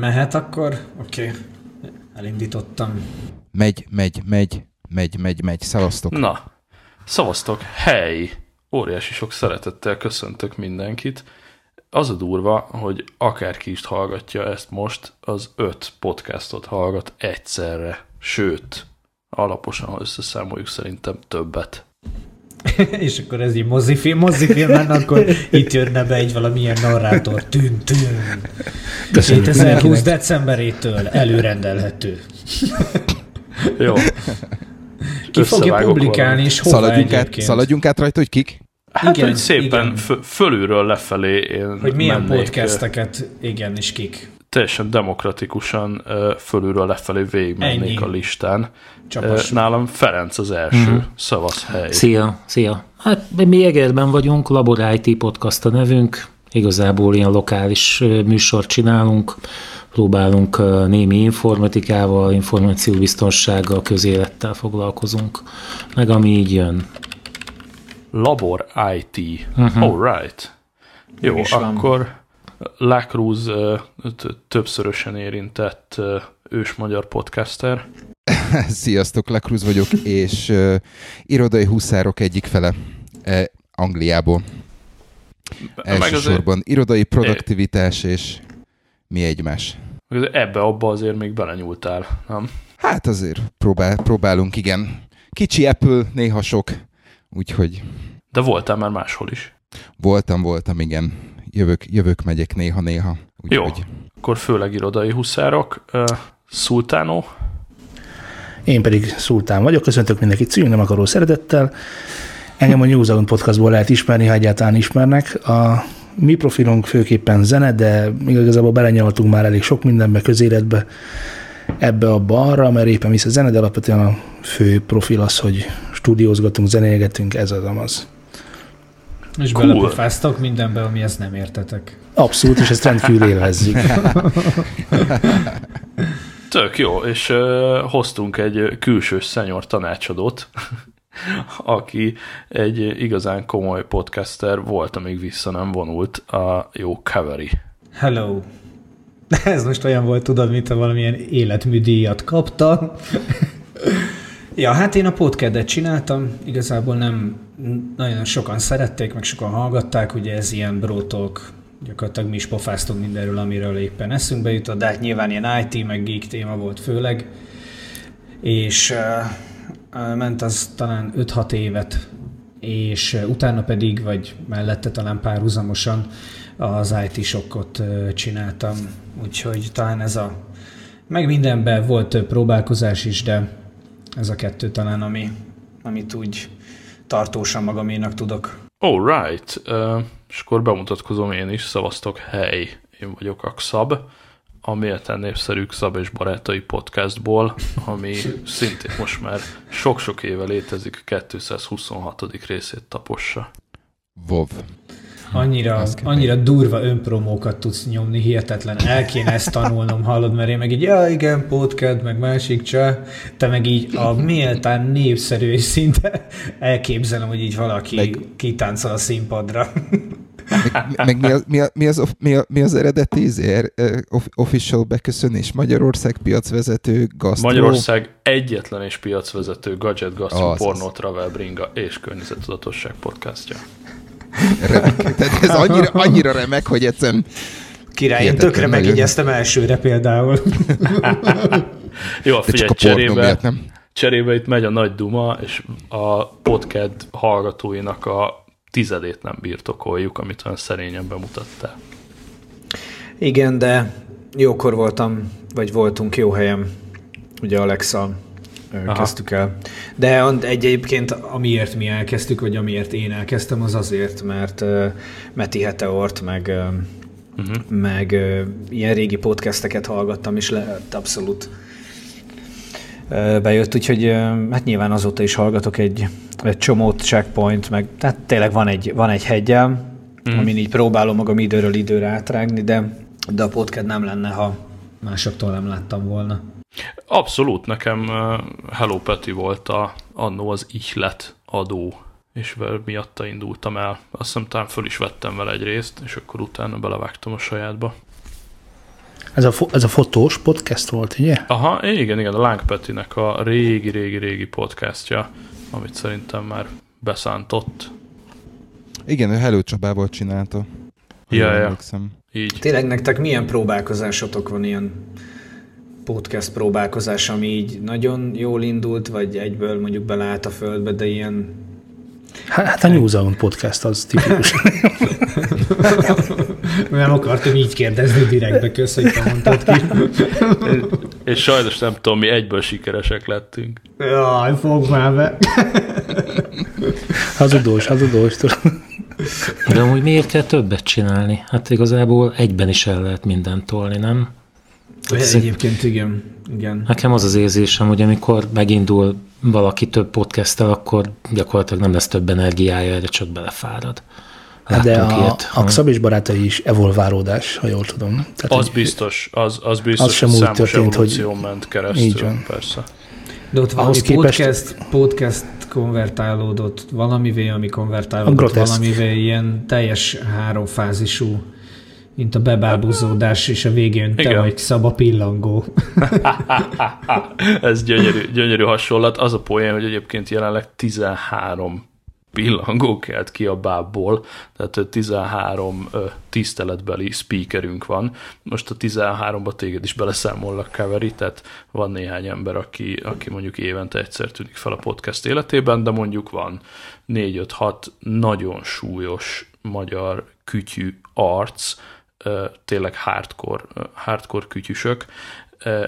Mehet akkor? Oké. Okay. Elindítottam. Megy, megy, megy, megy, megy, megy. Szavaztok. Na, szavaztok. Hely! Óriási sok szeretettel köszöntök mindenkit. Az a durva, hogy akárki is hallgatja ezt most, az öt podcastot hallgat egyszerre. Sőt, alaposan, ha összeszámoljuk, szerintem többet. és akkor ez így mozifilm, mozifilmen, akkor itt jönne be egy valamilyen narrátor. Tűn, tűn. 2020 decemberétől előrendelhető. Jó. Ki fogja publikálni, és hova Szaladjunk át, szaladjunk át rajta, hogy kik? Hát, Igen, hogy szépen igen. fölülről lefelé én Hogy milyen mennék, podcasteket, igen, és kik. Teljesen demokratikusan fölülről lefelé végigmennék Ennyi. a listán. Csapassuk. Nálam Ferenc az első. Mhm. Szavasz hely. Szia, szia. Hát mi Egerben vagyunk, Labor IT Podcast a nevünk, igazából ilyen lokális műsort csinálunk, próbálunk némi informatikával, információbiztonsággal, közélettel foglalkozunk, meg ami így jön. Labor IT. Mhm. All right. Jó, is van. Lacruz többszörösen érintett ős magyar podcaster. Sziasztok, Lakruz vagyok, és uh, irodai huszárok egyik fele uh, Angliából. Elsősorban irodai produktivitás és mi egymás. meg azért ebbe-abba azért még belenyúltál, nem? Hát azért próbál, próbálunk, igen. Kicsi Apple, néha sok, úgyhogy De voltál már máshol is. voltam, voltam, igen. Jövök, jövök, megyek néha-néha. Jó. Úgyhogy Akkor főleg irodai huszárok. Ö, Szultánó. Én pedig Szultán vagyok, köszöntök mindenkit szívünk, nem akaró szeretettel. Engem a New Zealand podcastból lehet ismerni, ha egyáltalán ismernek. A mi profilunk főképpen zene, de igazából belenyaltunk már elég sok mindenbe, közéletbe, ebbe, abba, arra, mert éppen visz a zene, de alapvetően a fő profil az, hogy stúdiózgatunk, zenélgetünk, ez az amaz. És Cool. belepofáztok mindenbe, amihez nem értetek. Abszolút, és ezt rendkívül élvezzük. Tök jó, és ö, hoztunk egy külső szenyor tanácsadót, aki egy igazán komoly podcaster volt, amíg vissza nem vonult a jó Cavalry. Hello. Ez most olyan volt, tudod, mint ha valamilyen életműdíjat kapta. Ja, hát én a podcastet csináltam, igazából nem nagyon sokan szerették, meg sokan hallgatták, ugye ez ilyen brótok, gyakorlatilag mi is pofáztunk mindenről, amiről éppen eszünkbe jutott, de hát nyilván ilyen IT, meg geek téma volt főleg, és uh, ment az talán 5-6 évet, és utána pedig, vagy mellette talán párhuzamosan az IT sokkot uh, csináltam, úgyhogy talán ez a, meg mindenben volt több próbálkozás is, de ez a kettő talán, ami, amit úgy tartósan magaménak tudok. All right, uh, és akkor bemutatkozom én is, szavaztok, hely, én vagyok a Xab, a méltán népszerű Xab és Barátai podcastból, ami szintén most már sok-sok éve létezik, a 226. részét tapossa. WoW. Annyira, annyira durva önpromókat tudsz nyomni, hihetetlen. El kéne ezt tanulnom, hallod, mert én meg így, ja igen, podcast, meg másik cseh. Te meg így a méltán népszerű és szinte elképzelem, hogy így valaki meg... Kitáncol a színpadra. Meg, meg mi, az, mi, a- mi, az, mi, a- mi az eredeti izé, er- off- official beköszönés? Magyarország piacvezető, gasztró. Magyarország egyetlen és piacvezető gadget, gastro, Az, pornó, travel, bringa és környezettudatosság podcastja. Remek. Tehát ez annyira, annyira remek, hogy egyszerűen Király, én tökre megigyeztem elsőre például. Jó, de figyelj, cserébe, nem. cserébe itt megy a nagy duma, és a podcast hallgatóinak a tizedét nem birtokoljuk, amit olyan szerényen bemutattál. Igen, de jókor voltam, vagy voltunk jó helyen, ugye Alexa Aha. kezdtük el. De egy- egyébként amiért mi elkezdtük, vagy amiért én elkezdtem, az azért, mert uh, Meti Heteort, meg, uh, Uh-huh. meg uh, ilyen régi podcasteket hallgattam, és le, abszolút uh, bejött, úgyhogy uh, hát nyilván azóta is hallgatok egy, egy csomót, checkpoint, meg tehát tényleg van egy, van egy hegyel, mm. amin így próbálom magam időről időre átrágni, de, de a podcast nem lenne, ha másoktól nem láttam volna. Abszolút, nekem Hello Peti volt a, annó az ihlet adó, és vel- miatta indultam el. Azt hiszem talán föl is vettem vele egy részt, és akkor utána belevágtam a sajátba. Ez a, fo- ez a fotós podcast volt, ugye? Aha, igen, igen, a Láng Petinek a régi-régi-régi podcastja, amit szerintem már beszántott. Igen, ő Hello Csabával csinálta. Ja, ja. Így. Tényleg nektek milyen próbálkozásotok van ilyen podcast próbálkozás, ami így nagyon jól indult, vagy egyből mondjuk beleállt a földbe, de ilyen... Hát hát a New Zealand podcast az tipikus. Nem akartam így kérdezni direktbe, kösz, hogy te mondtad ki. És sajnos nem tudom, mi egyből sikeresek lettünk. Jaj, fog már be. Hazudós, hazudós. De amúgy miért kell többet csinálni? Hát igazából egyben is el lehet mindent tolni, nem? Ez- Egyébként igen, igen. Nekem az az érzésem, hogy amikor megindul valaki több podcasttel, akkor gyakorlatilag nem lesz több energiája, erre csak belefárad. Hát De Láttunk a, ilyet. a Xab és barátai is evolválódás, ha jól tudom. Tehát, Az hogy- biztos, az, az biztos, Az sem hogy számos történt, hogy- ment keresztül, Így van. persze. De ott valami képest- podcast, podcast konvertálódott valamivé, ami konvertálódott valamivé, ilyen teljes háromfázisú, mint a bebábúzódás, és a végén te Igen. vagy szaba pillangó. Ez gyönyörű, gyönyörű hasonlat. Az a poén, hogy egyébként jelenleg 13 pillangó kelt ki a bábból, tehát ö, 13 ö, tiszteletbeli speakerünk van. Most a 13-ba téged is beleszámollak, Kaveri, tehát van néhány ember, aki, aki mondjuk évente egyszer tűnik fel a podcast életében, de mondjuk van 4-5-6 nagyon súlyos magyar kütyű arc, tényleg hardcore, hardcore kütyüsök.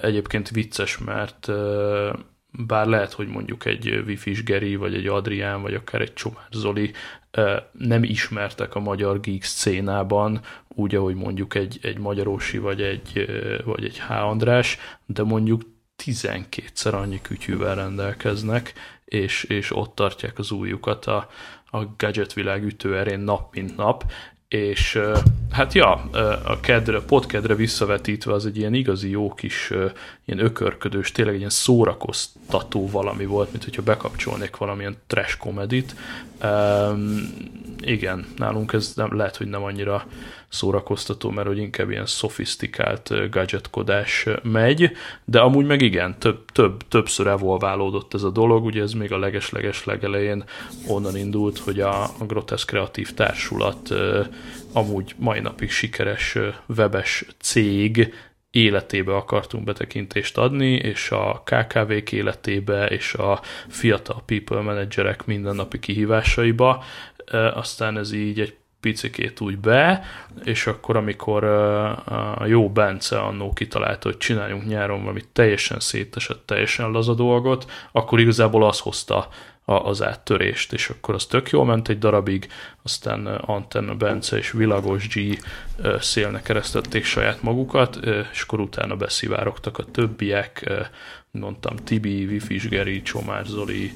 Egyébként vicces, mert bár lehet, hogy mondjuk egy Wifi-s Geri, vagy egy Adrián, vagy akár egy Csomár Zoli nem ismertek a magyar geek szcénában, úgy, ahogy mondjuk egy, egy Magyarósi, vagy egy, vagy egy H. András, de mondjuk 12-szer annyi kütyűvel rendelkeznek, és, és ott tartják az újjukat a, a gadget világ ütőerén nap mint nap, és hát ja, a kedre, podkedre visszavetítve az egy ilyen igazi jó kis ilyen ökörködős, tényleg ilyen szórakoztató valami volt, mint hogyha bekapcsolnék valamilyen trash komedit. Um, igen, nálunk ez nem, lehet, hogy nem annyira szórakoztató, mert hogy inkább ilyen szofisztikált gadgetkodás megy, de amúgy meg igen, több, több, többször evolválódott ez a dolog, ugye ez még a leges-leges legelején onnan indult, hogy a, a Grotesz Kreatív Társulat amúgy mai napig sikeres webes cég életébe akartunk betekintést adni, és a KKV-k életébe, és a fiatal people managerek mindennapi kihívásaiba. Aztán ez így egy picikét úgy be, és akkor, amikor a jó Bence annó kitalálta, hogy csináljunk nyáron valamit teljesen szétesett, teljesen laza dolgot, akkor igazából az hozta a, az áttörést, és akkor az tök jól ment egy darabig, aztán Antenna Bence és Vilagos G ö, szélnek keresztették saját magukat, és akkor utána beszivárogtak a többiek, mondtam Tibi, Wifi Geri, Csomár Zoli,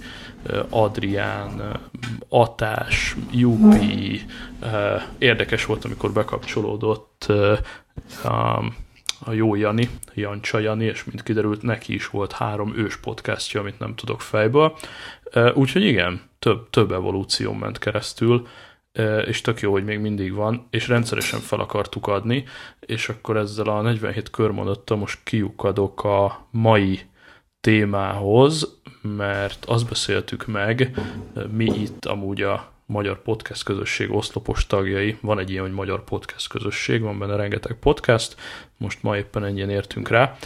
Adrián, Atás, Jupi, érdekes volt, amikor bekapcsolódott a jó Jani, Jancsa Jani, és mint kiderült, neki is volt három ős podcastja, amit nem tudok fejből. Úgyhogy igen, több, több evolúció ment keresztül, és tök jó, hogy még mindig van, és rendszeresen fel akartuk adni, és akkor ezzel a 47 körmondattal most kiukadok a mai témához, mert azt beszéltük meg, mi itt amúgy a Magyar Podcast Közösség oszlopos tagjai, van egy ilyen, hogy Magyar Podcast Közösség, van benne rengeteg podcast, most ma éppen ennyien értünk rá,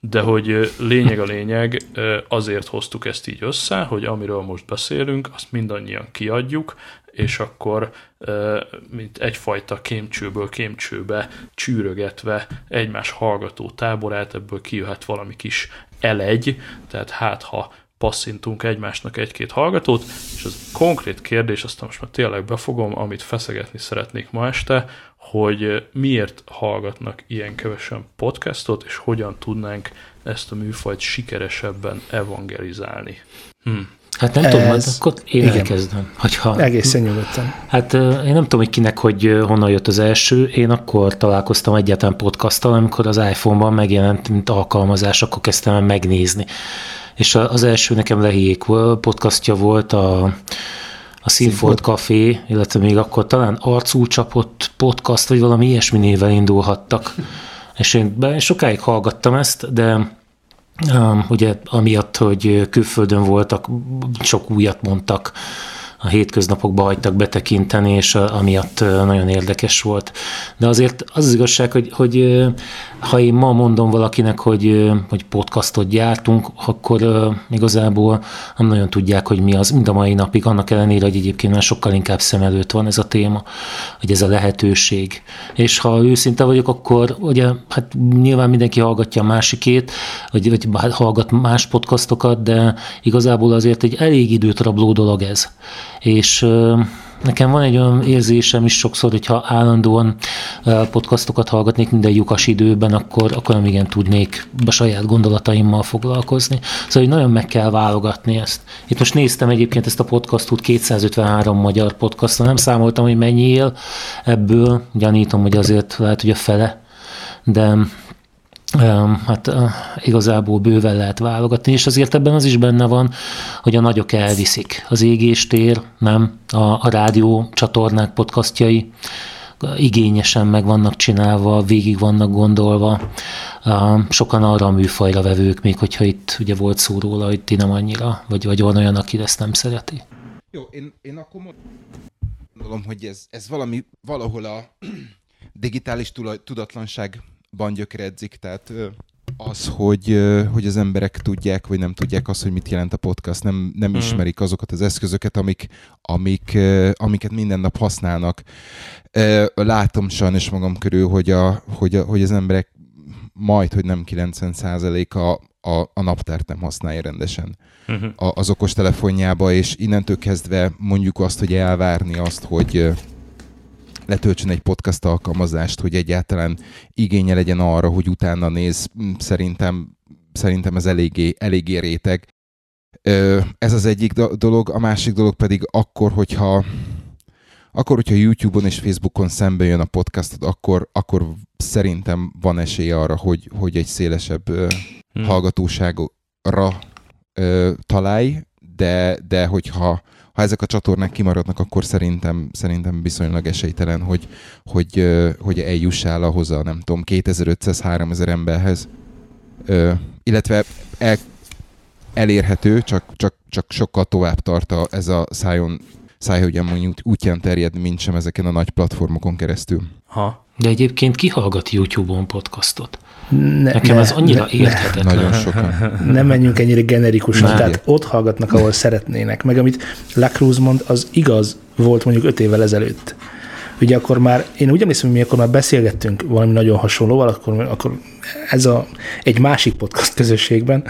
de hogy lényeg a lényeg, azért hoztuk ezt így össze, hogy amiről most beszélünk, azt mindannyian kiadjuk, és akkor mint egyfajta kémcsőből kémcsőbe csűrögetve egymás hallgató táborát, ebből kijöhet valami kis elegy, tehát hát ha passzintunk egymásnak egy-két hallgatót, és az konkrét kérdés, aztán most már tényleg befogom, amit feszegetni szeretnék ma este, hogy miért hallgatnak ilyen kevesen podcastot, és hogyan tudnánk ezt a műfajt sikeresebben evangelizálni. Hm. Hát nem tudom, majd Ez- akkor én igen. elkezdem. Hogyha, Egészen nyugodtan. Hát én nem tudom, hogy kinek, hogy honnan jött az első. Én akkor találkoztam egyáltalán podcasttal, amikor az iPhone-ban megjelent, mint alkalmazás, akkor kezdtem el megnézni. És az első nekem Lehiék podcastja volt, a, a Színfolt Café, illetve még akkor talán arcul csapott podcast, vagy valami ilyesmi néven indulhattak. És én sokáig hallgattam ezt, de um, ugye amiatt, hogy külföldön voltak, sok újat mondtak, a hétköznapokba hagytak betekinteni, és amiatt nagyon érdekes volt. De azért az az igazság, hogy, hogy ha én ma mondom valakinek, hogy, hogy podcastot gyártunk, akkor igazából nem nagyon tudják, hogy mi az, mind a mai napig, annak ellenére, hogy egyébként már sokkal inkább szem előtt van ez a téma, hogy ez a lehetőség. És ha őszinte vagyok, akkor ugye, hát nyilván mindenki hallgatja a másikét, vagy, vagy hallgat más podcastokat, de igazából azért egy elég időt rabló dolog ez és Nekem van egy olyan érzésem is sokszor, hogyha állandóan podcastokat hallgatnék minden lyukas időben, akkor, akkor nem igen tudnék a saját gondolataimmal foglalkozni. Szóval hogy nagyon meg kell válogatni ezt. Itt most néztem egyébként ezt a podcastot, 253 magyar podcaston, nem számoltam, hogy mennyi él ebből, gyanítom, hogy azért lehet, hogy a fele, de hát igazából bőven lehet válogatni, és azért ebben az is benne van, hogy a nagyok elviszik. Az égéstér, nem? A, a rádió csatornák podcastjai igényesen meg vannak csinálva, végig vannak gondolva. Sokan arra a műfajra vevők, még hogyha itt ugye volt szó róla, hogy ti nem annyira, vagy, vagy van olyan, aki ezt nem szereti. Jó, én, én akkor mondom, hogy ez, ez valami, valahol a digitális tudatlanság ban gyökeredzik, tehát az, hogy, hogy az emberek tudják, vagy nem tudják azt, hogy mit jelent a podcast, nem, nem mm. ismerik azokat az eszközöket, amik, amik, amiket minden nap használnak. Látom sajnos magam körül, hogy, a, hogy, a, hogy az emberek majd, hogy nem 90%-a a, a naptárt nem használja rendesen uh-huh. a, az okos telefonjába, és innentől kezdve mondjuk azt, hogy elvárni azt, hogy letöltsön egy podcast alkalmazást, hogy egyáltalán igénye legyen arra, hogy utána néz, hm, szerintem, szerintem ez eléggé, eléggé réteg. Ez az egyik dolog, a másik dolog pedig akkor, hogyha akkor, hogyha YouTube-on és Facebookon szembe jön a podcastod, akkor, akkor szerintem van esély arra, hogy, hogy egy szélesebb hmm. hallgatóságra ö, találj, de, de hogyha ha ezek a csatornák kimaradnak, akkor szerintem, szerintem viszonylag esélytelen, hogy, hogy, hogy eljussál ahhoz a nem tudom, 2500-3000 emberhez. Ö, illetve el, elérhető, csak, csak, csak sokkal tovább tart a, ez a szájon, szájhogyan útján terjed, mint sem ezeken a nagy platformokon keresztül. Ha. De egyébként ki hallgat YouTube-on podcastot? Ne, Nekem ne, ez annyira ne, érthetetlen. Ne. Nagyon sokan. Nem menjünk ennyire generikusan, tehát ott hallgatnak, ahol szeretnének. Meg amit Lacruz mond, az igaz volt mondjuk öt évvel ezelőtt. Ugye akkor már, én úgy emlékszem, hogy mi akkor már beszélgettünk valami nagyon hasonlóval, akkor, akkor ez a, egy másik podcast közösségben,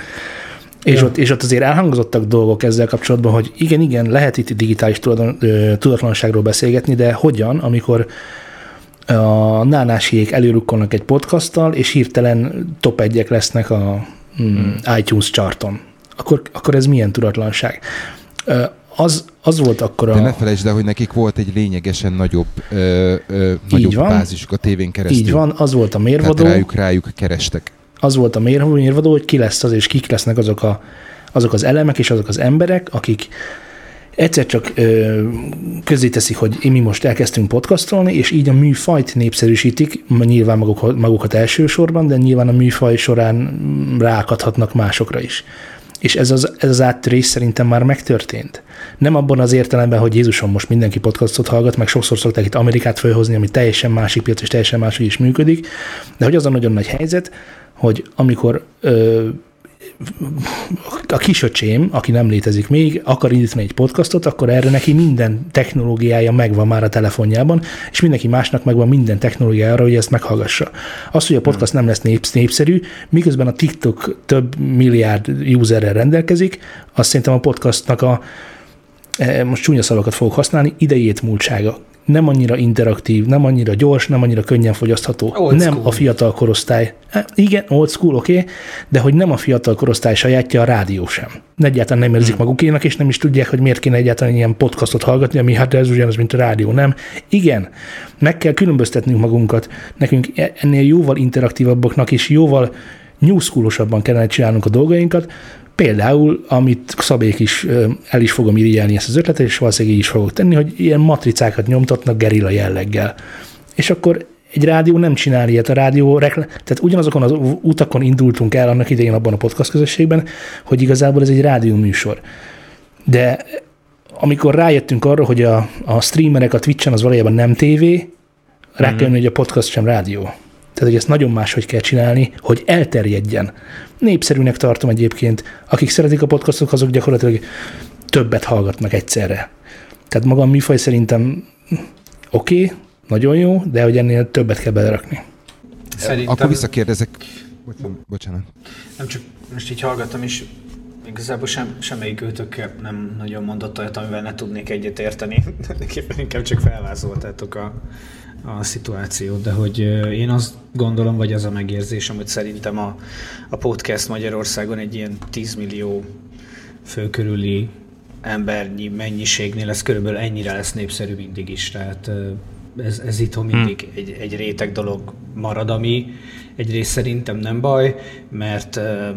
és, ja. ott, és ott azért elhangzottak dolgok ezzel kapcsolatban, hogy igen, igen, lehet itt digitális tudatlanságról beszélgetni, de hogyan, amikor a nánásiék előrukkolnak egy podcasttal, és hirtelen top egyek lesznek a mm, iTunes charton. Akkor, akkor ez milyen tudatlanság? Az, az volt akkor a... De ne felejtsd el, hogy nekik volt egy lényegesen nagyobb, ö, ö, nagyobb van, bázisuk a tévén keresztül. Így van, az volt a mérvadó. Tehát rájuk, rájuk kerestek. Az volt a mérvadó, hogy ki lesz az, és kik lesznek azok, a, azok az elemek, és azok az emberek, akik egyszer csak ö, teszik, hogy mi most elkezdtünk podcastolni, és így a műfajt népszerűsítik, nyilván maguk, magukat elsősorban, de nyilván a műfaj során rákadhatnak másokra is. És ez az, ez az áttörés szerintem már megtörtént. Nem abban az értelemben, hogy Jézusom most mindenki podcastot hallgat, meg sokszor szokták itt Amerikát felhozni, ami teljesen másik piac és teljesen máshogy is működik, de hogy az a nagyon nagy helyzet, hogy amikor ö, a kisöcsém, aki nem létezik még, akar indítani egy podcastot, akkor erre neki minden technológiája megvan már a telefonjában, és mindenki másnak megvan minden technológiája arra, hogy ezt meghallgassa. Az, hogy a podcast nem lesz népszerű, miközben a TikTok több milliárd userrel rendelkezik, azt szerintem a podcastnak a e, most csúnya szavakat fogok használni, idejét múltsága nem annyira interaktív, nem annyira gyors, nem annyira könnyen fogyasztható. Old nem school. a fiatal korosztály. E, igen, old school, oké, okay, de hogy nem a fiatal korosztály sajátja a rádió sem. Egyáltalán nem érzik hmm. magukénak, és nem is tudják, hogy miért kéne egyáltalán ilyen podcastot hallgatni, ami hát ez ugyanaz, mint a rádió, nem? Igen, meg kell különböztetnünk magunkat. Nekünk e, ennél jóval interaktívabbaknak és jóval new kellene csinálnunk a dolgainkat, Például, amit Szabék is el is fogom irigyelni ezt az ötletet, és valószínűleg így is fogok tenni, hogy ilyen matricákat nyomtatnak gerilla jelleggel. És akkor egy rádió nem csinál ilyet. A rádió, rekl- tehát ugyanazokon az utakon indultunk el annak idején abban a podcast közösségben, hogy igazából ez egy rádió műsor. De amikor rájöttünk arra, hogy a, a streamerek a Twitch-en az valójában nem tévé, rá kell jönni, hogy a podcast sem rádió. Tehát, hogy ezt nagyon máshogy kell csinálni, hogy elterjedjen. Népszerűnek tartom egyébként. Akik szeretik a podcastok, azok gyakorlatilag többet hallgatnak egyszerre. Tehát maga a műfaj szerintem oké, okay, nagyon jó, de hogy ennél többet kell belerakni. Szerintem... Akkor visszakérdezek. Bocsánat. Nem csak most így hallgattam is, igazából sem, semmelyik őtök nem nagyon mondott olyat, amivel ne tudnék egyet érteni. Inkább csak felvázoltátok a, a szituációt, de hogy én azt gondolom, vagy az a megérzésem, hogy szerintem a, a podcast Magyarországon egy ilyen 10 millió fő körüli embernyi mennyiségnél ez körülbelül ennyire lesz népszerű mindig is. Tehát ez, ez itthon mindig hmm. egy, egy réteg dolog marad, ami egyrészt szerintem nem baj, mert uh,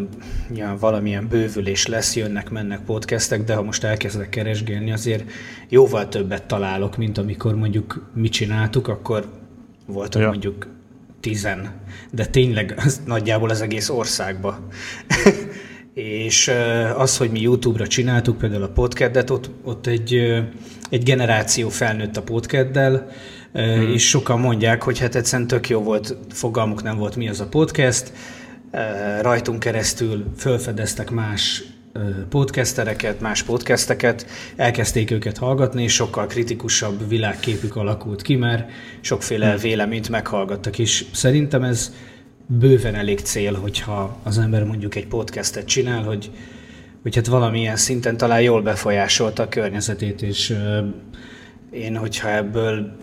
ja, valamilyen bővülés lesz, jönnek, mennek podcastek, de ha most elkezdek keresgélni, azért jóval többet találok, mint amikor mondjuk mi csináltuk, akkor voltak ja. mondjuk tizen, de tényleg az nagyjából az egész országba. és az, hogy mi YouTube-ra csináltuk például a podcastet, ott, ott egy, egy generáció felnőtt a podcaddel, hmm. és sokan mondják, hogy hát egyszerűen tök jó volt, fogalmuk nem volt mi az a podcast, rajtunk keresztül felfedeztek más podcastereket, más podcasteket, elkezdték őket hallgatni, és sokkal kritikusabb világképük alakult ki, mert sokféle hmm. véleményt meghallgattak, és szerintem ez bőven elég cél, hogyha az ember mondjuk egy podcastet csinál, hogy, hogy hát valamilyen szinten talán jól befolyásolta a környezetét, és én, hogyha ebből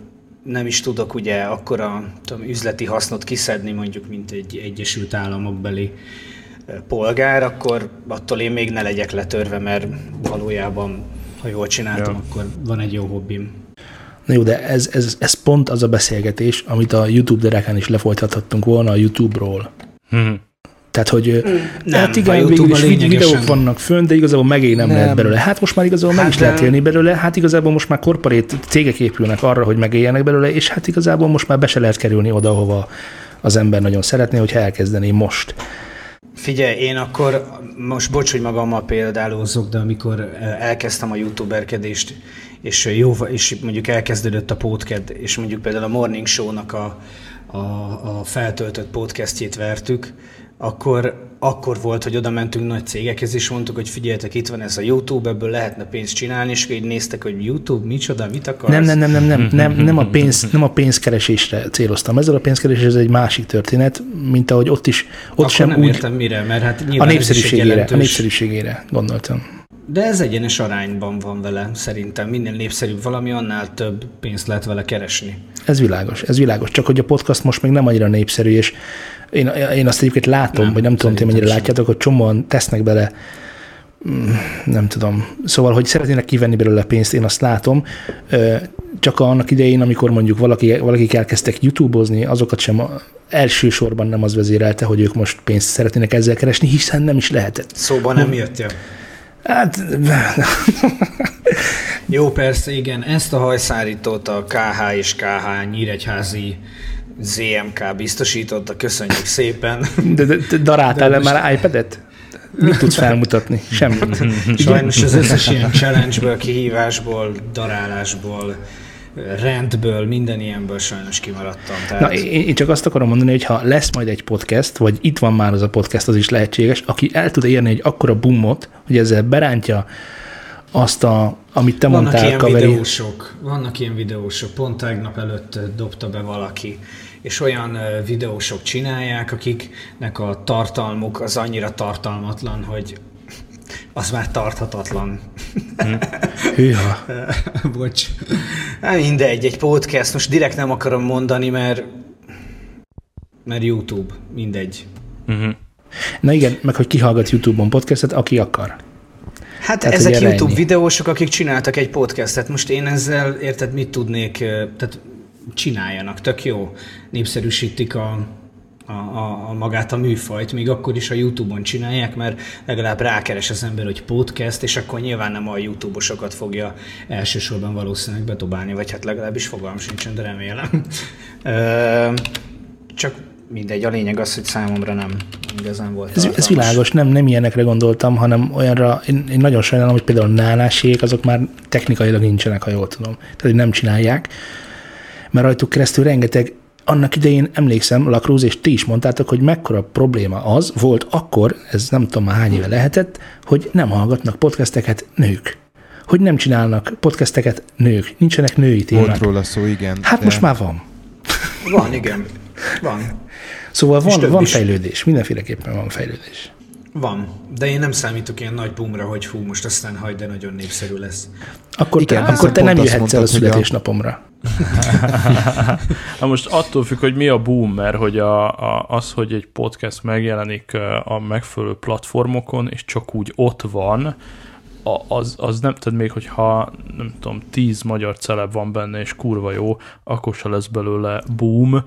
nem is tudok ugye akkora tudom, üzleti hasznot kiszedni mondjuk, mint egy Egyesült Államok beli polgár, akkor attól én még ne legyek letörve, mert valójában, ha jól csináltam, ja. akkor van egy jó hobbim. Na jó, de ez, ez, ez pont az a beszélgetés, amit a YouTube dereken is lefolytathattunk volna a YouTube-ról. Hmm. Tehát, hogy nem, hát igen, végül is videók vannak fönn, de igazából megélni nem, nem lehet belőle. Hát most már igazából hát meg is de... lehet élni belőle, hát igazából most már korporét cégek épülnek arra, hogy megéljenek belőle, és hát igazából most már be se lehet kerülni oda, hova az ember nagyon szeretné, hogyha elkezdené most. Figyelj, én akkor most bocs, hogy magammal példálózok, de amikor elkezdtem a youtuberkedést, és, jó, és mondjuk elkezdődött a podcast, és mondjuk például a Morning Show-nak a, a, a feltöltött podcastjét vertük, akkor, akkor volt, hogy oda mentünk nagy cégekhez, és mondtuk, hogy figyeljetek, itt van ez a YouTube, ebből lehetne pénzt csinálni, és így néztek, hogy YouTube, micsoda, mit akarsz? Nem, nem, nem, nem, nem, nem, nem, a, pénz, nem a pénzkeresésre céloztam. Ezzel a pénzkeresés ez egy másik történet, mint ahogy ott is, ott akkor sem nem úgy... értem mire, mert hát a népszerűségére, a népszerűségére gondoltam. De ez egyenes arányban van vele, szerintem. Minél népszerűbb valami, annál több pénzt lehet vele keresni. Ez világos, ez világos. Csak hogy a podcast most még nem annyira népszerű, és én, én azt egyébként látom, nem, vagy nem tudom, hogy mennyire látjátok, hogy csomóan tesznek bele mm, nem tudom. Szóval, hogy szeretnének kivenni belőle pénzt, én azt látom. Csak annak idején, amikor mondjuk valaki, valakik elkezdtek YouTube-ozni, azokat sem elsősorban nem az vezérelte, hogy ők most pénzt szeretnének ezzel keresni, hiszen nem is lehetett. Szóban nem jött, ja. Hát... Jó, persze, igen. Ezt a hajszárítót a KH és KH Nyíregyházi ZMK biztosította, köszönjük szépen. De, de, de daráltál most... már iPad-et? Mit tudsz felmutatni? Semmit. Sajnos az összes ilyen challenge-ből, kihívásból, darálásból, rendből, minden ilyenből sajnos kimaradtam. Tehát... Na, én, én csak azt akarom mondani, hogy ha lesz majd egy podcast, vagy itt van már az a podcast, az is lehetséges, aki el tud érni egy akkora boomot, hogy ezzel berántja azt, a, amit te vannak mondtál, ilyen kaveri. videósok, vannak ilyen videósok, pont tegnap előtt dobta be valaki, és olyan videósok csinálják, akiknek a tartalmuk az annyira tartalmatlan, hogy az már tarthatatlan. Hm. Hűha. Bocs. Hát mindegy, egy podcast, most direkt nem akarom mondani, mert mert YouTube, mindegy. Uh-huh. Na igen, meg hogy kihallgat YouTube-on podcastet, aki akar. Hát tehát, ezek YouTube ennyi. videósok, akik csináltak egy podcastet. Most én ezzel, érted, mit tudnék, tehát csináljanak, tök jó. Népszerűsítik a, a a, a, magát a műfajt, még akkor is a YouTube-on csinálják, mert legalább rákeres az ember, hogy podcast, és akkor nyilván nem a YouTube-osokat fogja elsősorban valószínűleg betobálni, vagy hát legalábbis fogalm sincsen, de remélem. Csak mindegy, a lényeg az, hogy számomra nem igazán volt ez, ez világos, nem, nem ilyenekre gondoltam, hanem olyanra, én, én nagyon sajnálom, hogy például nálásék, azok már technikailag nincsenek, ha jól tudom. Tehát, hogy nem csinálják, mert rajtuk keresztül rengeteg annak idején emlékszem, Lakrúz, és ti is mondtátok, hogy mekkora probléma az volt akkor, ez nem tudom már hány éve lehetett, hogy nem hallgatnak podcasteket nők. Hogy nem csinálnak podcasteket nők. Nincsenek női témák. Volt róla szó, igen. Hát de... most már van. Van, igen. Van. Szóval van, van fejlődés, mindenféleképpen van fejlődés. Van, de én nem számítok ilyen nagy boomra, hogy hú, most aztán hagyd, de nagyon népszerű lesz. Akkor Igen, te, akkor te nem jöhetsz el a születésnapomra. Na most attól függ, hogy mi a boom, mert hogy a, a, az, hogy egy podcast megjelenik a megfelelő platformokon, és csak úgy ott van, az, az nem, tehát még hogyha nem tudom, tíz magyar celeb van benne, és kurva jó, akkor se lesz belőle boom,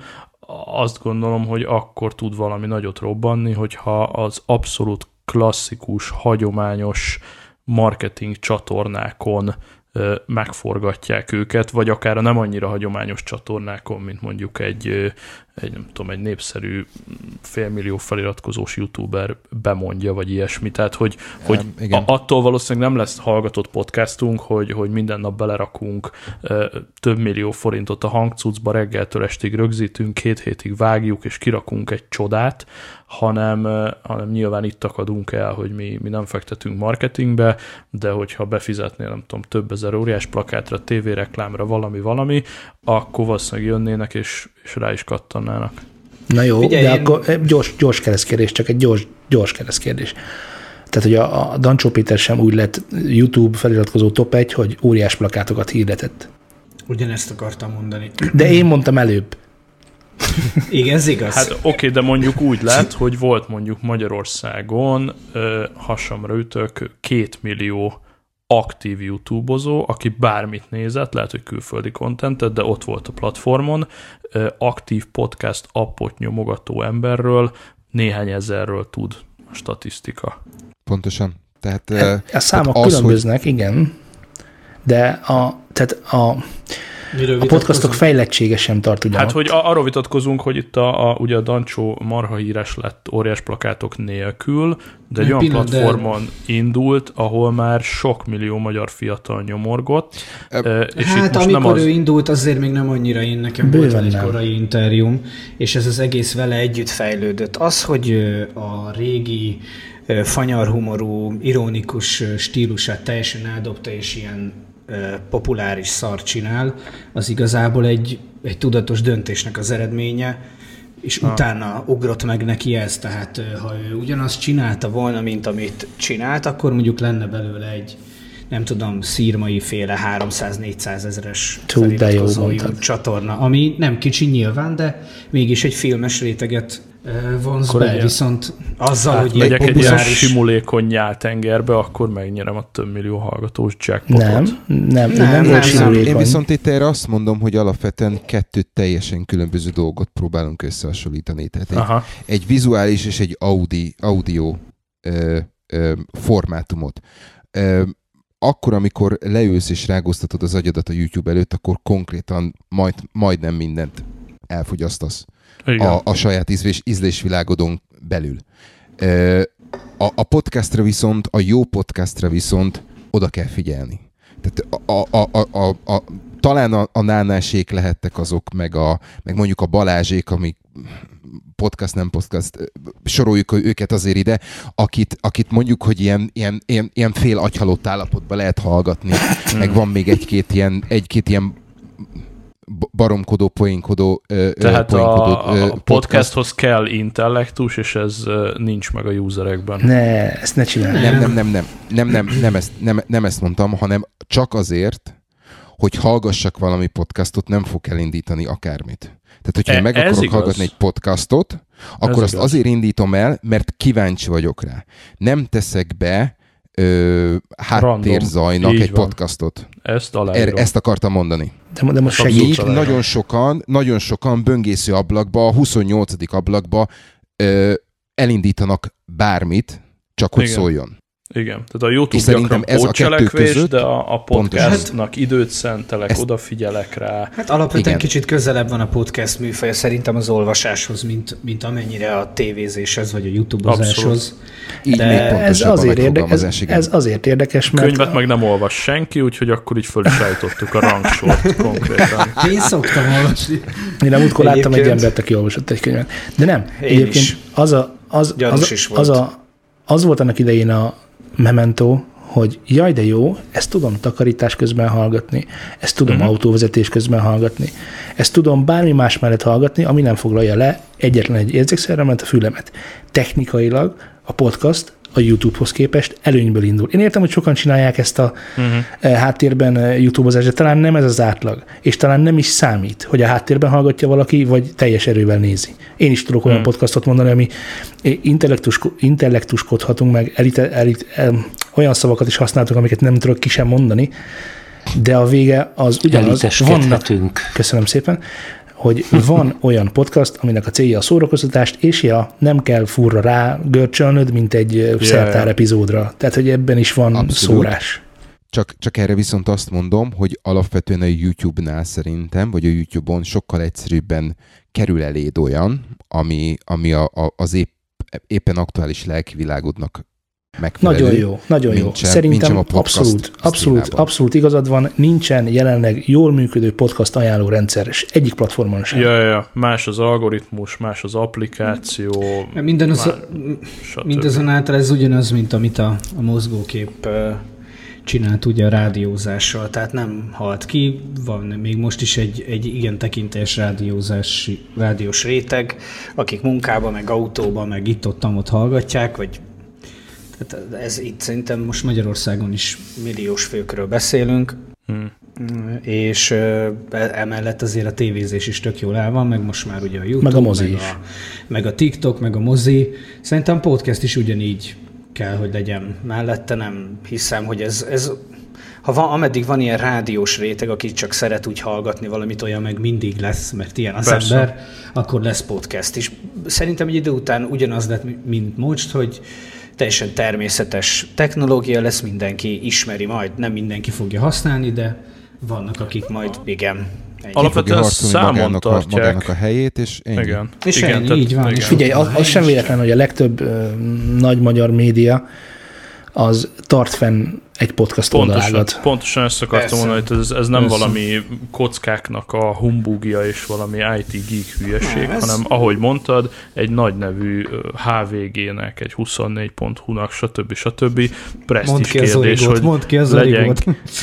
azt gondolom, hogy akkor tud valami nagyot robbanni, hogyha az abszolút klasszikus, hagyományos marketing csatornákon megforgatják őket, vagy akár a nem annyira hagyományos csatornákon, mint mondjuk egy, egy nem tudom, egy népszerű félmillió feliratkozós youtuber bemondja, vagy ilyesmi. Tehát, hogy, ja, hogy igen. attól valószínűleg nem lesz hallgatott podcastunk, hogy, hogy minden nap belerakunk több millió forintot a hangcucba, reggeltől estig rögzítünk, két hétig vágjuk, és kirakunk egy csodát, hanem, hanem nyilván itt akadunk el, hogy mi, mi nem fektetünk marketingbe, de hogyha befizetnél, nem tudom, több ezer óriás plakátra, tévéreklámra, valami-valami, akkor valószínűleg jönnének, és, és rá is kattannának. Na jó, Figyelj, de én... akkor eh, gyors, gyors keresztkérdés, csak egy gyors, gyors keresztkérdés. Tehát, hogy a, a Dancsó Péter sem úgy lett YouTube feliratkozó top 1, hogy óriás plakátokat hirdetett. Ugyanezt akartam mondani. De én mondtam előbb. Igen, ez igaz. Hát oké, okay, de mondjuk úgy lett, hogy volt mondjuk Magyarországon ö, hasamra ütök két millió aktív youtubozó, aki bármit nézett, lehet, hogy külföldi kontentet, de ott volt a platformon, ö, aktív podcast appot nyomogató emberről néhány ezerről tud a statisztika. Pontosan. Tehát, e, a számok az, különböznek, hogy... igen, de a, tehát a, Miről a podcastok fejlettsége sem tart ugyanott. Hát, hogy arról vitatkozunk, hogy itt a, a, ugye a Dancsó marha híres lett óriás plakátok nélkül, de egy olyan platformon de... indult, ahol már sok millió magyar fiatal nyomorgott. E, és hát itt most amikor nem az... ő indult, azért még nem annyira én nekem Bőven volt egy korai interjúm, és ez az egész vele együtt fejlődött. Az, hogy a régi fanyarhumorú, ironikus stílusát teljesen eldobta, és ilyen populáris szar csinál, az igazából egy, egy tudatos döntésnek az eredménye, és ha. utána ugrott meg neki ez, tehát ha ő ugyanazt csinálta volna, mint amit csinált, akkor mondjuk lenne belőle egy, nem tudom, szírmai féle 300-400 ezeres csatorna, ami nem kicsi nyilván, de mégis egy filmes réteget vonz akkor be, egy, viszont azzal, hát, hogy megyek egy ilyen simulékony nyáltengerbe, akkor megnyerem a több millió hallgatós jackpotot. Nem, nem, nem, nem, nem, nem. Én viszont itt erre azt mondom, hogy alapvetően kettő teljesen különböző dolgot próbálunk összehasonlítani. Tehát egy, Aha. egy vizuális és egy audi, audio ö, ö, formátumot. Ö, akkor, amikor leülsz és rágóztatod az agyadat a YouTube előtt, akkor konkrétan majd, majdnem mindent elfogyasztasz a, a saját ízlés, ízlésvilágodon belül. A, a podcastra viszont, a jó podcastra viszont oda kell figyelni. Tehát a, a, a, a, a, talán a, a nánásék lehettek azok, meg, a, meg mondjuk a Balázsék, amik podcast, nem podcast, soroljuk őket azért ide, akit, akit mondjuk, hogy ilyen, ilyen, ilyen, ilyen fél agyhalott állapotban lehet hallgatni, meg van még egy-két ilyen, egy-két ilyen baromkodó, poénkodó Tehát poénkodó, a, a podcast. podcasthoz kell intellektus, és ez nincs meg a userekben. Ne, ezt ne csinálj. Nem, nem, nem, nem, nem, nem, nem, ezt, nem, nem ezt mondtam, hanem csak azért, hogy hallgassak valami podcastot, nem fog elindítani akármit. Tehát, hogyha e, én meg akarok igaz. hallgatni egy podcastot, akkor ez azt igaz. azért indítom el, mert kíváncsi vagyok rá. Nem teszek be ö, háttérzajnak Így egy van. podcastot. Ezt Er, aláírom. ezt akartam mondani. De, de most aláírom. nagyon sokan, nagyon sokan böngésző ablakba, a 28. ablakba ö, elindítanak bármit, csak hogy Igen. szóljon. Igen, tehát a YouTube És gyakran ez a kettő pótcselekvés, között de a, a podcastnak időt szentelek, Ezt- odafigyelek rá. Hát alapvetően Igen. kicsit közelebb van a podcast műfaja szerintem az olvasáshoz, mint, mint amennyire a tévézéshez vagy a YouTube-ozáshoz. Így De ez a azért, érde, ez, ez azért érdekes, mert Könyvet meg nem olvas senki, úgyhogy akkor így föl is a rangsort konkrétan. Én szoktam olvasni. Én a múltkor láttam egy embert, aki olvasott egy könyvet. De nem, Én egyébként is. az, a, az, Gyanús az, is volt. az, a, az volt annak idején a memento, hogy jaj, de jó, ezt tudom takarítás közben hallgatni, ezt tudom uh-huh. autóvezetés közben hallgatni, ezt tudom bármi más mellett hallgatni, ami nem foglalja le egyetlen egy érzékszervemet, a fülemet. Technikailag a podcast a YouTube-hoz képest előnyből indul. Én értem, hogy sokan csinálják ezt a uh-huh. háttérben eh, YouTube-ozást, de talán nem ez az átlag. És talán nem is számít, hogy a háttérben hallgatja valaki, vagy teljes erővel nézi. Én is tudok olyan Hmm. podcastot mondani, ami intellektus, intellektuskodhatunk meg, elite, elit, el, olyan szavakat is használtunk, amiket nem tudok ki sem mondani, de a vége az ugyanaz. Vannak, köszönöm szépen, hogy van olyan podcast, aminek a célja a szórakoztatást, és ja, nem kell furra rá görcsölnöd, mint egy yeah. szertár epizódra. Tehát, hogy ebben is van Abszolút. szórás. Csak, csak erre viszont azt mondom, hogy alapvetően a YouTube-nál szerintem, vagy a YouTube-on sokkal egyszerűbben kerül eléd olyan, ami, ami a, a, az épp, éppen aktuális lelkivilágodnak megfelelő. Nagyon jó, nagyon jó. mint sem- Szerintem mint sem a podcast abszolút, abszolút, abszolút igazad van. Nincsen jelenleg jól működő podcast ajánló rendszer, és egyik platformon sem. Ja, ja, más az algoritmus, más az applikáció, Minden az, Már- mindazonáltal ez ugyanaz, mint amit a, a mozgókép csinált ugye a rádiózással, tehát nem halt ki, van még most is egy, egy igen tekintélyes rádiózási, rádiós réteg, akik munkába, meg autóba, meg itt-ott ott hallgatják, vagy tehát ez itt szerintem most Magyarországon is milliós főkről beszélünk, Hmm. és e- emellett azért a tévézés is tök jól el van, meg most már ugye a YouTube, Meg a mozi meg a, meg a TikTok, meg a mozi. Szerintem podcast is ugyanígy kell, hogy legyen mellette. Nem hiszem, hogy ez, ez ha van, ameddig van ilyen rádiós réteg, aki csak szeret úgy hallgatni valamit, olyan meg mindig lesz, mert ilyen az Persze. ember, akkor lesz podcast is. Szerintem egy idő után ugyanaz lett, mint most, hogy teljesen természetes technológia lesz, mindenki ismeri majd, nem mindenki fogja használni, de vannak, akik majd igen. ennyi. Alapvetően számon magának a, tartják. magának a helyét, és ennyi. Igen. És igen, ennyi, tehát- így van, igen. és Figyelj, az, az sem véletlen, hogy a legtöbb ö, nagy magyar média az tart fenn egy podcast Pontosan, oldalágat. pontosan ezt akartam Persze. mondani, hogy ez, ez nem Persze. valami kockáknak a humbugja és valami IT geek hülyeség, ez- hanem ahogy mondtad, egy nagy nevű HVG-nek, egy 24.hu-nak, stb. stb. Mondd Presztis kérdés, origót, hogy mondd ki az legyen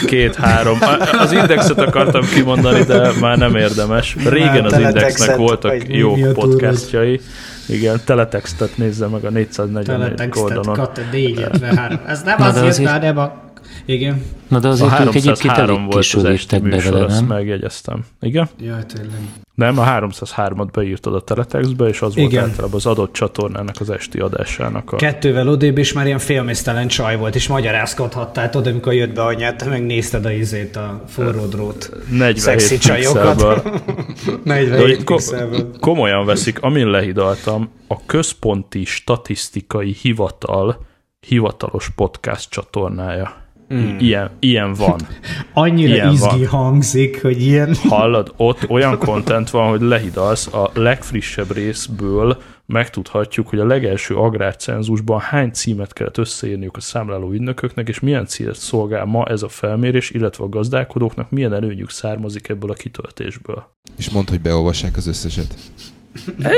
két-három. Az indexet akartam kimondani, de már nem érdemes. Régen az indexnek voltak jó podcastjai. Igen, teletextet nézze meg a 444 Teletextet, oldalon. Kata 453. Ez nem Na, az de jött azért- már, nem a... Igen. Na de A azért ők egyébként 303 elég volt kisüléstek be műsor, vele, ezt nem? megjegyeztem. Igen? Jaj, tényleg. Nem, a 303-at beírtad a teletextbe, és az volt Igen. általában az adott csatornának az esti adásának a... Kettővel odébb, és már ilyen félmésztelen csaj volt, és magyarázkodhattál, tudod, amikor jött be anyát, te megnézted a izét, a forró drót. 47 szexi csajokat. pixelből. De 47 hogy ko- komolyan veszik, amin lehidaltam, a Központi Statisztikai Hivatal hivatalos podcast csatornája. Mm. Ilyen, ilyen van. Annyira Ilyen izgi van. hangzik, hogy ilyen... Hallod, ott olyan content van, hogy lehidalsz a legfrissebb részből, megtudhatjuk, hogy a legelső agrárcenzusban hány címet kellett összeírniuk a számláló ügynököknek, és milyen célt szolgál ma ez a felmérés, illetve a gazdálkodóknak milyen előnyük származik ebből a kitöltésből. És mondd, hogy beolvassák az összeset.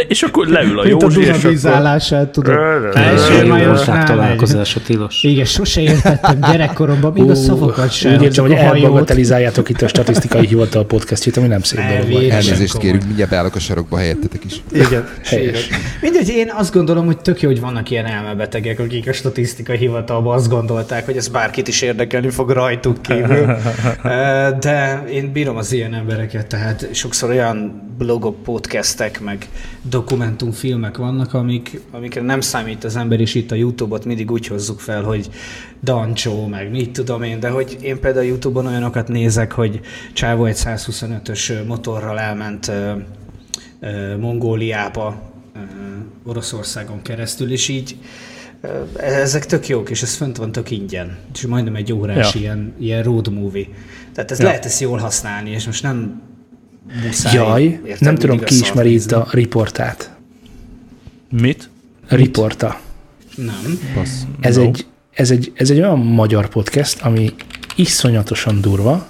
És akkor leül a Mint a Józsi, és Duna vízállását, tudod. Első ö, majos Ország rámegy. találkozása tilos. Igen, sose értettem gyerekkoromban, még a szavakat sem. Úgy érzem, hogy elbagatelizáljátok itt a statisztikai hivatal podcastjét, ami nem szép dolog. Elnézést kérünk, mindjárt beállok a sarokba helyettetek is. Igen, Helyes. Mindegy, én azt gondolom, hogy tök jó, hogy vannak ilyen elmebetegek, akik a statisztikai hivatalban azt gondolták, hogy ez bárkit is érdekelni fog rajtuk kívül. De én bírom az ilyen embereket, tehát sokszor olyan blogok, podcastek, meg dokumentumfilmek vannak, amik, amikre nem számít az ember, és itt a Youtube-ot mindig úgy hozzuk fel, hogy Dancsó, meg mit tudom én, de hogy én például Youtube-on olyanokat nézek, hogy Csávó egy 125-ös motorral elment uh, uh, Mongóliába, uh, Oroszországon keresztül, és így ezek tök jók, és ez fönt van tök ingyen. És majdnem egy órás ja. ilyen, ilyen road movie. Tehát ez ja. lehet ezt jól használni, és most nem muszáj. Jaj, értem, nem tudom, ki ismeri itt a riportát. Mit? Riporta. Nem. Passz. Ez, no. egy, ez, egy, ez egy olyan magyar podcast, ami iszonyatosan durva.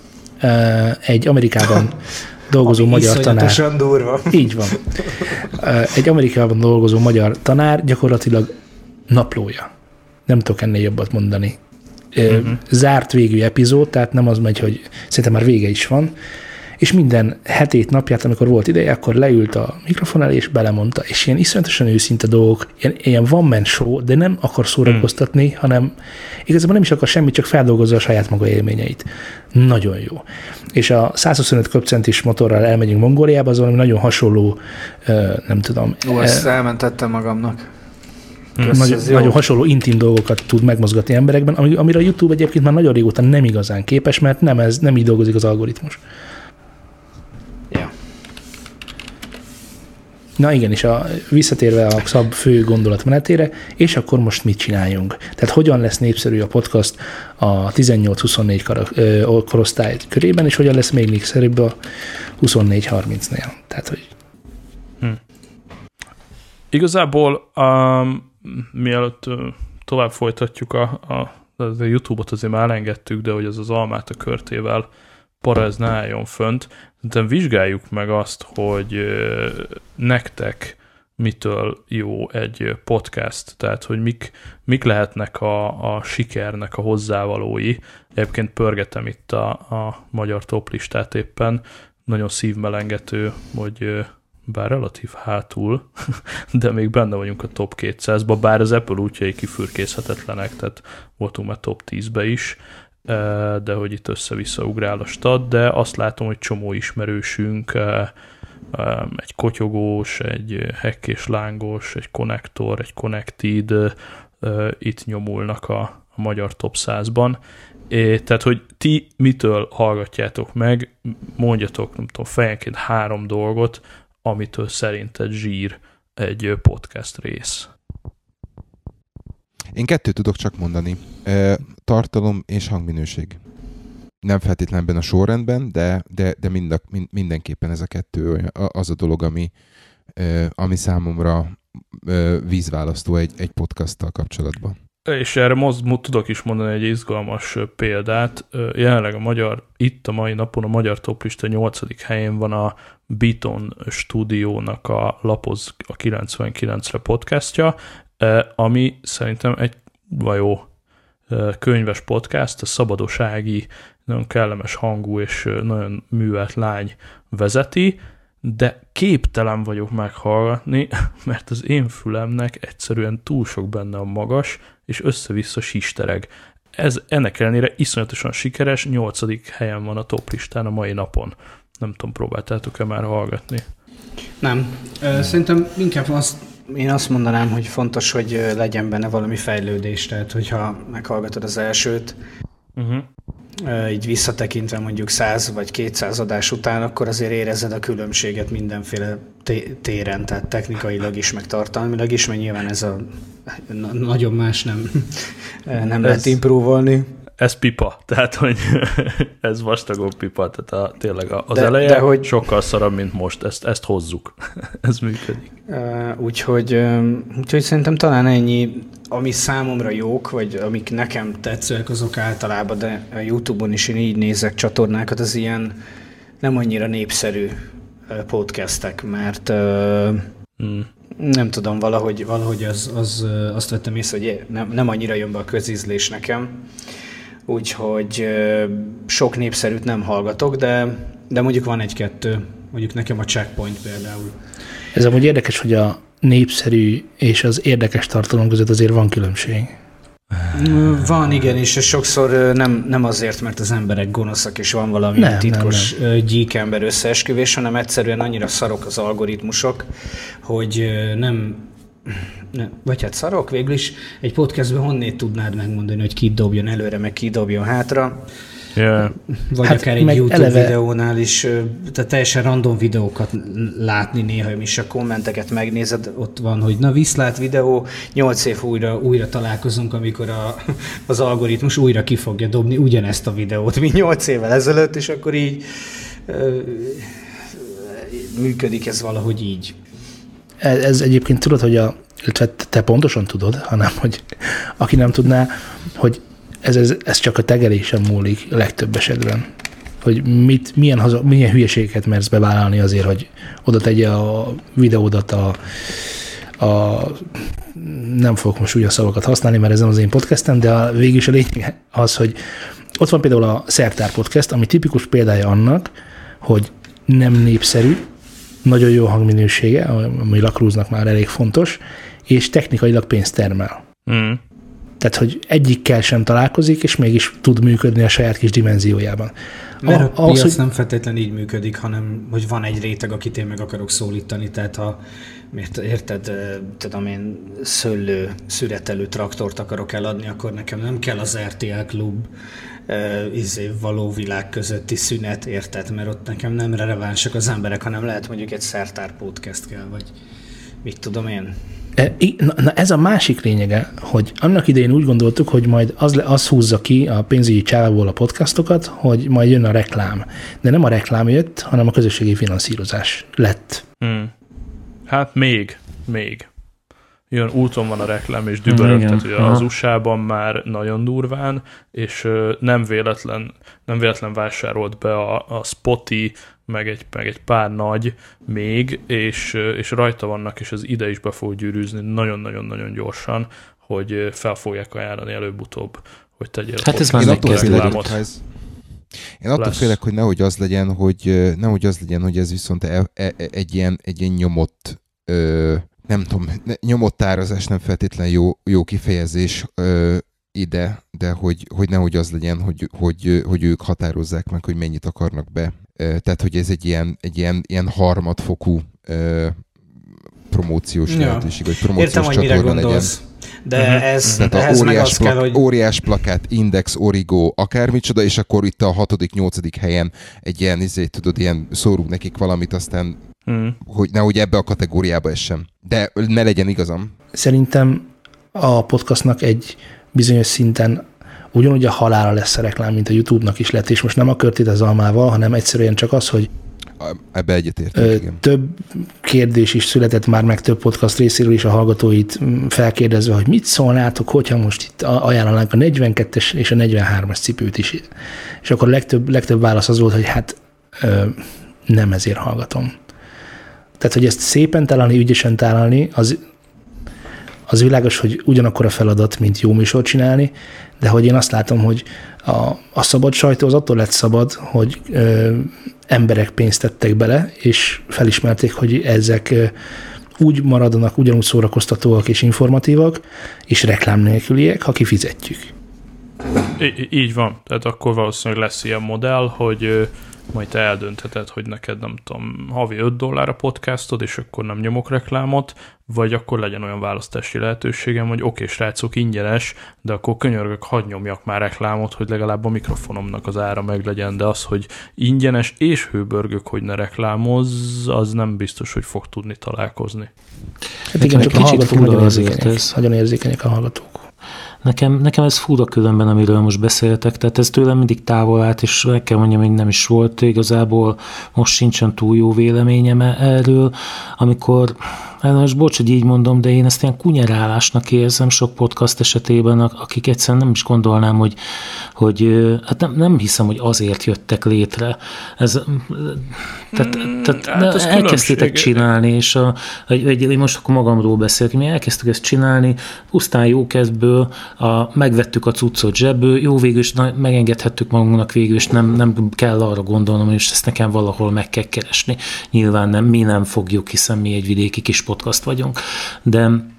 Egy Amerikában dolgozó magyar tanár. durva. Így van. Egy Amerikában dolgozó magyar tanár gyakorlatilag naplója. Nem tudok ennél jobbat mondani. Uh-huh. Zárt végű epizód, tehát nem az megy, hogy szerintem már vége is van, és minden hetét napját, amikor volt ideje, akkor leült a mikrofon elé, és belemondta, és ilyen iszonyatosan őszinte dolgok, ilyen, ilyen van man show, de nem akar szórakoztatni, hmm. hanem igazából nem is akar semmit, csak feldolgozza a saját maga élményeit. Nagyon jó. És a 125 köpcentis motorral elmegyünk Mongóliába, az valami nagyon hasonló, nem tudom. Ó, ezt elmentettem magamnak. Kösz, nagyon, nagyon hasonló intim dolgokat tud megmozgatni emberekben, amire a YouTube egyébként már nagyon régóta nem igazán képes, mert nem, ez, nem így dolgozik az algoritmus. Na igen, és a, visszatérve a szab fő gondolatmenetére, és akkor most mit csináljunk? Tehát hogyan lesz népszerű a podcast a 18-24 korosztály körében, és hogyan lesz még népszerűbb a 24-30-nél? Tehát, hogy... Hm. Igazából um, mielőtt tovább folytatjuk a, a, a YouTube-ot azért már elengedtük, de hogy ez az almát a körtével para ez ne álljon fönt. De vizsgáljuk meg azt, hogy nektek mitől jó egy podcast, tehát hogy mik, mik lehetnek a, a sikernek a hozzávalói. Egyébként pörgetem itt a, a magyar toplistát éppen, nagyon szívmelengető, hogy bár relatív hátul, de még benne vagyunk a top 200-ba, bár az Apple útjai kifürkészhetetlenek, tehát voltunk már top 10-be is, de hogy itt össze-vissza ugrál a stad, de azt látom, hogy csomó ismerősünk, egy kotyogós, egy hekkés lángos, egy konnektor, egy connected, itt nyomulnak a, magyar top 100-ban. É, tehát, hogy ti mitől hallgatjátok meg, mondjatok, nem tudom, fejenként három dolgot, amitől szerinted zsír egy podcast rész? Én kettőt tudok csak mondani. Tartalom és hangminőség. Nem feltétlenül ebben a sorrendben, de, de, de mind a, mind, mindenképpen ez a kettő az a dolog, ami, ami számomra vízválasztó egy, egy podcasttal kapcsolatban. És erre most tudok is mondani egy izgalmas példát. Jelenleg a magyar, itt a mai napon a magyar toplista 8. helyén van a Beaton stúdiónak a Lapoz a 99-re podcastja, ami szerintem egy vajó könyves podcast, a szabadosági, nagyon kellemes hangú és nagyon művelt lány vezeti, de képtelen vagyok meghallgatni, mert az én fülemnek egyszerűen túl sok benne a magas, és össze-vissza sistereg. Ez ennek ellenére iszonyatosan sikeres, nyolcadik helyen van a top listán a mai napon. Nem tudom, próbáltátok-e már hallgatni? Nem. Szerintem inkább azt, én azt mondanám, hogy fontos, hogy legyen benne valami fejlődés, tehát hogyha meghallgatod az elsőt, uh-huh így visszatekintve mondjuk 100 vagy 200 adás után, akkor azért érezed a különbséget mindenféle téren, tehát technikailag is, meg tartalmilag is, mert nyilván ez a nagyon más nem, nem ez, lehet impróvolni. Ez pipa, tehát hogy ez vastagabb pipa, tehát a, tényleg az de, eleje de hogy, sokkal szarabb, mint most, ezt, ezt hozzuk, ez működik. Úgyhogy, úgyhogy szerintem talán ennyi ami számomra jók, vagy amik nekem tetszőek, azok általában, de a Youtube-on is én így nézek csatornákat, az ilyen nem annyira népszerű podcastek, mert mm. nem tudom, valahogy, valahogy az, az, azt vettem észre, hogy nem, nem annyira jön be a közízlés nekem, úgyhogy sok népszerűt nem hallgatok, de, de mondjuk van egy-kettő, mondjuk nekem a Checkpoint például. Ez amúgy érdekes, hogy a népszerű és az érdekes tartalom között azért van különbség. Van, igen, és sokszor nem, nem azért, mert az emberek gonoszak, és van valami nem, titkos nem, nem. gyíkember összeesküvés, hanem egyszerűen annyira szarok az algoritmusok, hogy nem, vagy hát szarok végül is, egy podcastben honnét tudnád megmondani, hogy ki dobjon előre, meg ki dobjon hátra. Yeah. Vagy hát akár egy YouTube eleve... videónál is, tehát teljesen random videókat látni néha, és a kommenteket megnézed, ott van, hogy na viszlát videó, nyolc év újra, újra találkozunk, amikor a, az algoritmus újra ki fogja dobni ugyanezt a videót, mint nyolc évvel ezelőtt, és akkor így működik ez valahogy így. Ez, ez egyébként tudod, hogy a, te pontosan tudod, hanem hogy aki nem tudná, hogy ez, ez, ez csak a tegelésen múlik legtöbb esetben. Hogy mit, milyen, haza, milyen hülyeségeket mersz bevállalni azért, hogy oda tegye a videódat a, a nem fogok most úgy a szavakat használni, mert ez nem az én podcastem, de a, végül is a lényeg az, hogy ott van például a Szertár Podcast, ami tipikus példája annak, hogy nem népszerű, nagyon jó hangminősége, ami lakrúznak már elég fontos, és technikailag pénzt termel. Mm. Tehát, hogy egyikkel sem találkozik, és mégis tud működni a saját kis dimenziójában. Mert a, a piac hogy... nem feltétlenül így működik, hanem hogy van egy réteg, akit én meg akarok szólítani, tehát ha miért, érted, tudom én, szőlő, szüretelő traktort akarok eladni, akkor nekem nem kell az RTL klub uh, izé, való világ közötti szünet, érted? Mert ott nekem nem relevánsak az emberek, hanem lehet mondjuk egy szertár podcast kell, vagy mit tudom én. E, na ez a másik lényege, hogy annak idején úgy gondoltuk, hogy majd az, az húzza ki a pénzügyi csávából a podcastokat, hogy majd jön a reklám. De nem a reklám jött, hanem a közösségi finanszírozás lett. Hmm. Hát még, még. Jön úton van a reklám, és dübörög, tehát ugye az USA-ban már nagyon durván, és nem véletlen, nem véletlen vásárolt be a, a Spotify, meg egy, meg egy pár nagy még, és, és rajta vannak, és az ide is be fog gyűrűzni nagyon-nagyon-nagyon gyorsan, hogy fel fogják ajánlani előbb-utóbb, hogy tegyél Hát ez már megkezdődött. Én attól lesz. félek, hogy nehogy az legyen, hogy nehogy az legyen, hogy ez viszont e, e, egy, ilyen, egy ilyen nyomott ö, nem tudom, nyomott árazás nem feltétlenül jó, jó kifejezés ö, ide, de hogy, hogy nehogy az legyen, hogy, hogy, hogy ők határozzák meg, hogy mennyit akarnak be tehát hogy ez egy ilyen, egy ilyen, ilyen harmadfokú promóciós ja. lehetőség, vagy promóciós Értem, hogy mire gondolsz. Legyen. De uh-huh. ez, Tehát ehhez óriás, meg az plak, kell, hogy... óriás plakát, Index, Origo, akármicsoda, és akkor itt a hatodik, nyolcadik helyen egy ilyen, izé, tudod, ilyen szórunk nekik valamit, aztán uh-huh. hogy nehogy ebbe a kategóriába essem. De ne legyen igazam. Szerintem a podcastnak egy bizonyos szinten ugyanúgy a halála lesz a reklám, mint a YouTube-nak is lett, és most nem a körtét az almával, hanem egyszerűen csak az, hogy Ebbe egyetértek, igen. Több kérdés is született már meg több podcast részéről is a hallgatóit felkérdezve, hogy mit szólnátok, hogyha most itt ajánlanánk a 42-es és a 43-as cipőt is. És akkor legtöbb, legtöbb válasz az volt, hogy hát nem ezért hallgatom. Tehát, hogy ezt szépen találni, ügyesen találni, az, az világos, hogy ugyanakkor a feladat, mint jó műsort csinálni, de hogy én azt látom, hogy a, a szabad sajtó az attól lett szabad, hogy ö, emberek pénzt tettek bele, és felismerték, hogy ezek ö, úgy maradnak, ugyanúgy szórakoztatóak és informatívak, és reklám nélküliek, ha kifizetjük. Í- így van. Tehát akkor valószínűleg lesz ilyen modell, hogy majd te eldöntheted, hogy neked nem tudom, havi 5 dollár a podcastod, és akkor nem nyomok reklámot, vagy akkor legyen olyan választási lehetőségem, hogy oké, okay, srácok, ingyenes, de akkor könyörgök, hadd nyomjak már reklámot, hogy legalább a mikrofonomnak az ára meg legyen, de az, hogy ingyenes és hőbörgök, hogy ne reklámozz, az nem biztos, hogy fog tudni találkozni. Hát igen, csak a hallgatók nagyon érzékenyek, nagyon érzékenyek a hallgatók. Nekem, nekem ez fura különben, amiről most beszéltek, tehát ez tőlem mindig távol állt, és meg kell mondjam, hogy nem is volt. Igazából, most sincsen túl jó véleményem erről, amikor Hát most bocs, hogy így mondom, de én ezt ilyen kunyerálásnak érzem sok podcast esetében, akik egyszerűen nem is gondolnám, hogy, hogy hát nem, nem hiszem, hogy azért jöttek létre. Ez, tehát, hmm, tehát hát elkezdtétek csinálni, és a, egy, egy, én most akkor magamról beszélek, mi elkezdtük ezt csinálni, pusztán jó kezdből, a, megvettük a cuccot zsebből, jó végül is megengedhettük magunknak végül is, nem, nem kell arra gondolnom, és ezt nekem valahol meg kell keresni. Nyilván nem, mi nem fogjuk, hiszen mi egy vidéki kis podcast vagyunk, de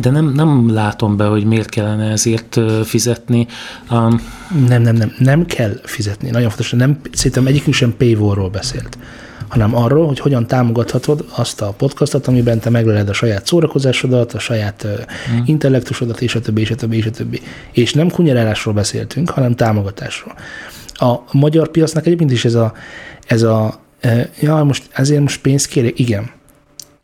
de nem, nem látom be, hogy miért kellene ezért fizetni. Um, Nem, nem, nem, nem kell fizetni. Nagyon fontos, nem, szerintem egyikünk sem paywall beszélt, hanem arról, hogy hogyan támogathatod azt a podcastot, amiben te megleled a saját szórakozásodat, a saját hmm. intellektusodat, és a többi, és a többi, és a többi. És nem kunyerálásról beszéltünk, hanem támogatásról. A magyar piacnak egyébként is ez a, ez a ja, most ezért most pénzt kérek, igen,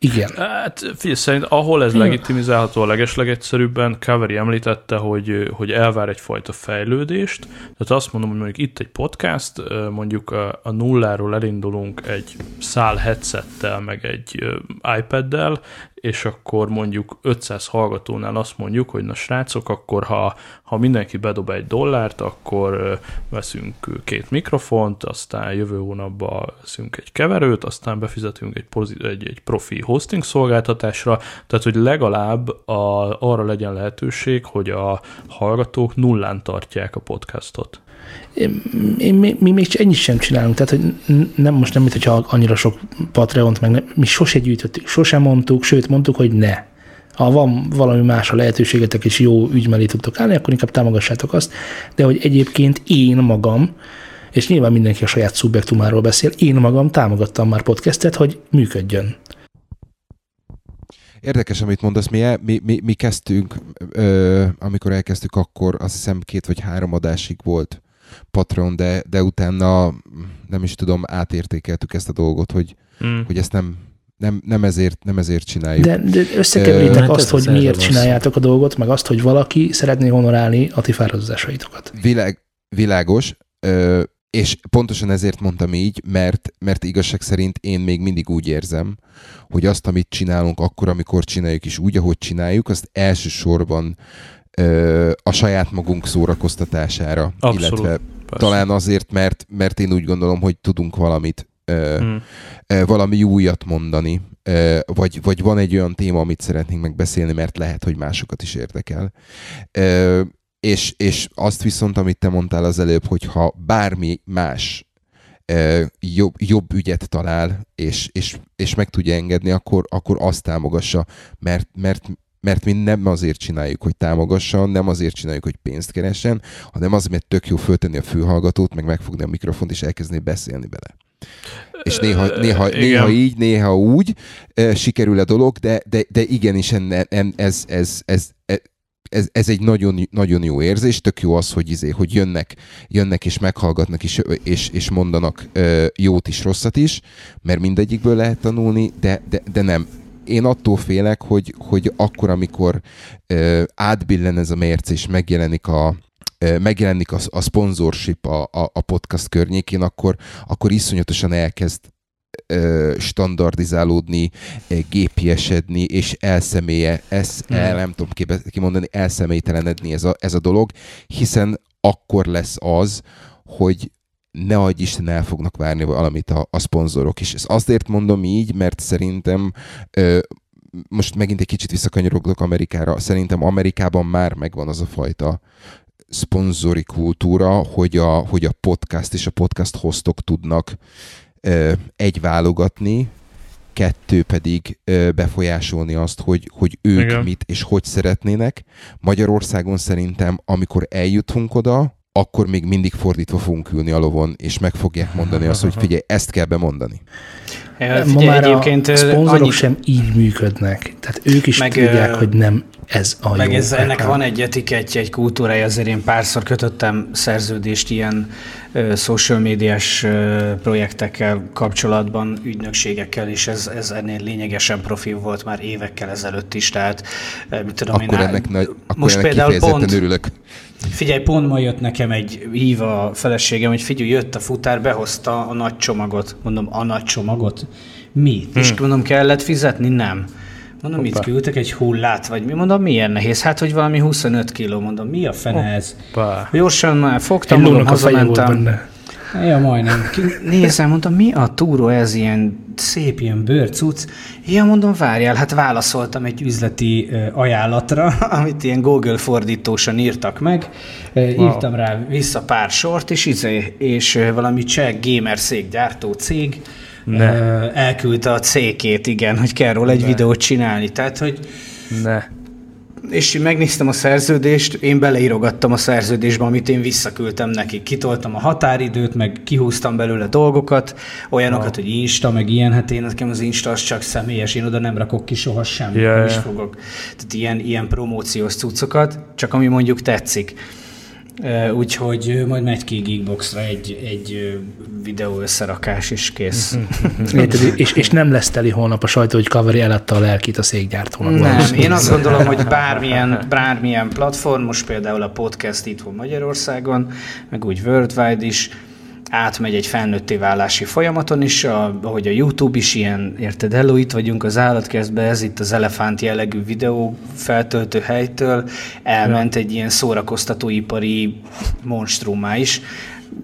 igen. Hát figyelj, szerint ahol ez legitimizálható a legeslegegyszerűbben, Kaveri említette, hogy, hogy elvár egyfajta fejlődést. Tehát azt mondom, hogy mondjuk itt egy podcast, mondjuk a, a nulláról elindulunk egy szál headsettel, meg egy iPad-del, és akkor mondjuk 500 hallgatónál azt mondjuk, hogy na srácok, akkor ha, ha mindenki bedob egy dollárt, akkor veszünk két mikrofont, aztán jövő hónapban veszünk egy keverőt, aztán befizetünk egy, pozit- egy, egy profi hosting szolgáltatásra, tehát hogy legalább a, arra legyen lehetőség, hogy a hallgatók nullán tartják a podcastot. Én, mi, mi még ennyit sem csinálunk, tehát hogy nem, most nem, mint hogyha annyira sok Patreont, meg nem, mi sose gyűjtöttük, sosem mondtuk, sőt mondtuk, hogy ne. Ha van valami más a lehetőségetek, és jó ügy mellé tudtok állni, akkor inkább támogassátok azt, de hogy egyébként én magam, és nyilván mindenki a saját szubjektumáról beszél, én magam támogattam már podcastet, hogy működjön. Érdekes, amit mondasz, mi, mi, mi, mi kezdtünk, ö, amikor elkezdtük, akkor azt hiszem két vagy három adásig volt Patreon, de, de utána nem is tudom, átértékeltük ezt a dolgot, hogy, mm. hogy ezt nem, nem, nem, ezért, nem ezért csináljuk. De, de összekeveritek uh, azt, hogy miért csináljátok a dolgot, meg azt, hogy valaki szeretné honorálni a ti fáradozásaitokat. Világ, világos, uh, és pontosan ezért mondtam így, mert, mert igazság szerint én még mindig úgy érzem, hogy azt, amit csinálunk akkor, amikor csináljuk, és úgy, ahogy csináljuk, azt elsősorban ö, a saját magunk szórakoztatására, Abszolút, illetve persze. talán azért, mert, mert én úgy gondolom, hogy tudunk valamit, ö, hmm. ö, valami újat mondani, ö, vagy, vagy van egy olyan téma, amit szeretnénk megbeszélni, mert lehet, hogy másokat is érdekel. Ö, és, és azt viszont, amit te mondtál az előbb, hogy ha bármi más jobb, jobb ügyet talál, és, és, és meg tudja engedni, akkor, akkor azt támogassa, mert, mert, mert mi nem azért csináljuk, hogy támogasson, nem azért csináljuk, hogy pénzt keressen, hanem az, mert tök jó föltenni a fülhallgatót, meg megfogni a mikrofont, és elkezdeni beszélni bele. És néha, néha, néha így, néha úgy sikerül a dolog, de, de, de igenis enne, en, ez, ez, ez, ez, ez, ez egy nagyon, nagyon jó érzés, tök jó az, hogy, izé, hogy jönnek, jönnek és meghallgatnak is, és, és mondanak jót is, rosszat is, mert mindegyikből lehet tanulni, de, de, de nem én attól félek, hogy, hogy akkor, amikor uh, átbillen ez a mérce, és megjelenik a, megjelenik a, a sponsorship a, a, a podcast környékén, akkor, akkor iszonyatosan elkezd standardizálódni, gépiesedni, és elszemélye, ez, hmm. el, nem tudom kimondani, elszemélytelenedni ez a, ez a dolog, hiszen akkor lesz az, hogy ne adj Isten el fognak várni valamit a, a szponzorok is. És azért mondom így, mert szerintem ö, most megint egy kicsit visszakanyarodok Amerikára, szerintem Amerikában már megvan az a fajta szponzori kultúra, hogy a, hogy a podcast és a podcast hostok tudnak ö, egy válogatni, kettő pedig ö, befolyásolni azt, hogy, hogy ők Igen. mit és hogy szeretnének. Magyarországon szerintem, amikor eljutunk oda, akkor még mindig fordítva fogunk ülni a lovon, és meg fogják mondani azt, hogy figyelj, ezt kell bemondani. Ja, figyelj, Ma már egyébként a szponzorok annyi... sem így működnek. Tehát ők is meg, tudják, hogy nem ez a meg jó. Ez, ennek van egy etikettje, egy kultúrája, azért én párszor kötöttem szerződést ilyen uh, social médiás projektekkel kapcsolatban, ügynökségekkel, és ez, ez ennél lényegesen profil volt már évekkel ezelőtt is, tehát mit tudom akkor én, ennek, nagy, akkor most ennek például pont, örülök. Figyelj, pont ma jött nekem egy hív a feleségem, hogy figyelj, jött a futár, behozta a nagy csomagot. Mondom, a nagy csomagot? Mi? Hmm. És mondom, kellett fizetni? Nem. Mondom, Hoppa. mit küldtek? Egy hullát? Vagy mi? Mondom, milyen nehéz? Hát, hogy valami 25 kiló. Mondom, mi a fene ez? Hoppa. Gyorsan már fogtam, mondom, hazamentem. Ja, majdnem. Nézem, mondtam, mi a túró ez ilyen szép, ilyen bőrcuc? Ja, mondom, várjál, hát válaszoltam egy üzleti ajánlatra, amit ilyen Google fordítósan írtak meg. Wow. Írtam rá vissza pár sort, és, izé, és valami cseh gamer gyártó cég ne. elküldte a C-két, igen, hogy kell róla egy ne. videót csinálni. Tehát, hogy ne. és megnéztem a szerződést, én beleírogattam a szerződésbe, amit én visszaküldtem neki. Kitoltam a határidőt, meg kihúztam belőle dolgokat, olyanokat, hogy Insta, meg ilyen, hát én nekem az Insta az csak személyes, én oda nem rakok ki soha semmit, Ja, nem is fogok. Tehát ilyen, ilyen promóciós cuccokat, csak ami mondjuk tetszik. Úgyhogy majd megy ki Geekboxra egy, egy videó összerakás, és kész. Érted? És, és nem lesz teli holnap a sajtó, hogy Kaveri eladta a lelkét a székgyártónak. Nem, én azt gondolom, hogy bármilyen, bármilyen platform, most például a podcast itthon Magyarországon, meg úgy worldwide is, átmegy egy felnőtté válási folyamaton is, a, ahogy a YouTube is ilyen, érted, hello, itt vagyunk az állatkertben, ez itt az elefánt jellegű videó feltöltő helytől, elment egy ilyen szórakoztatóipari monstrummá is.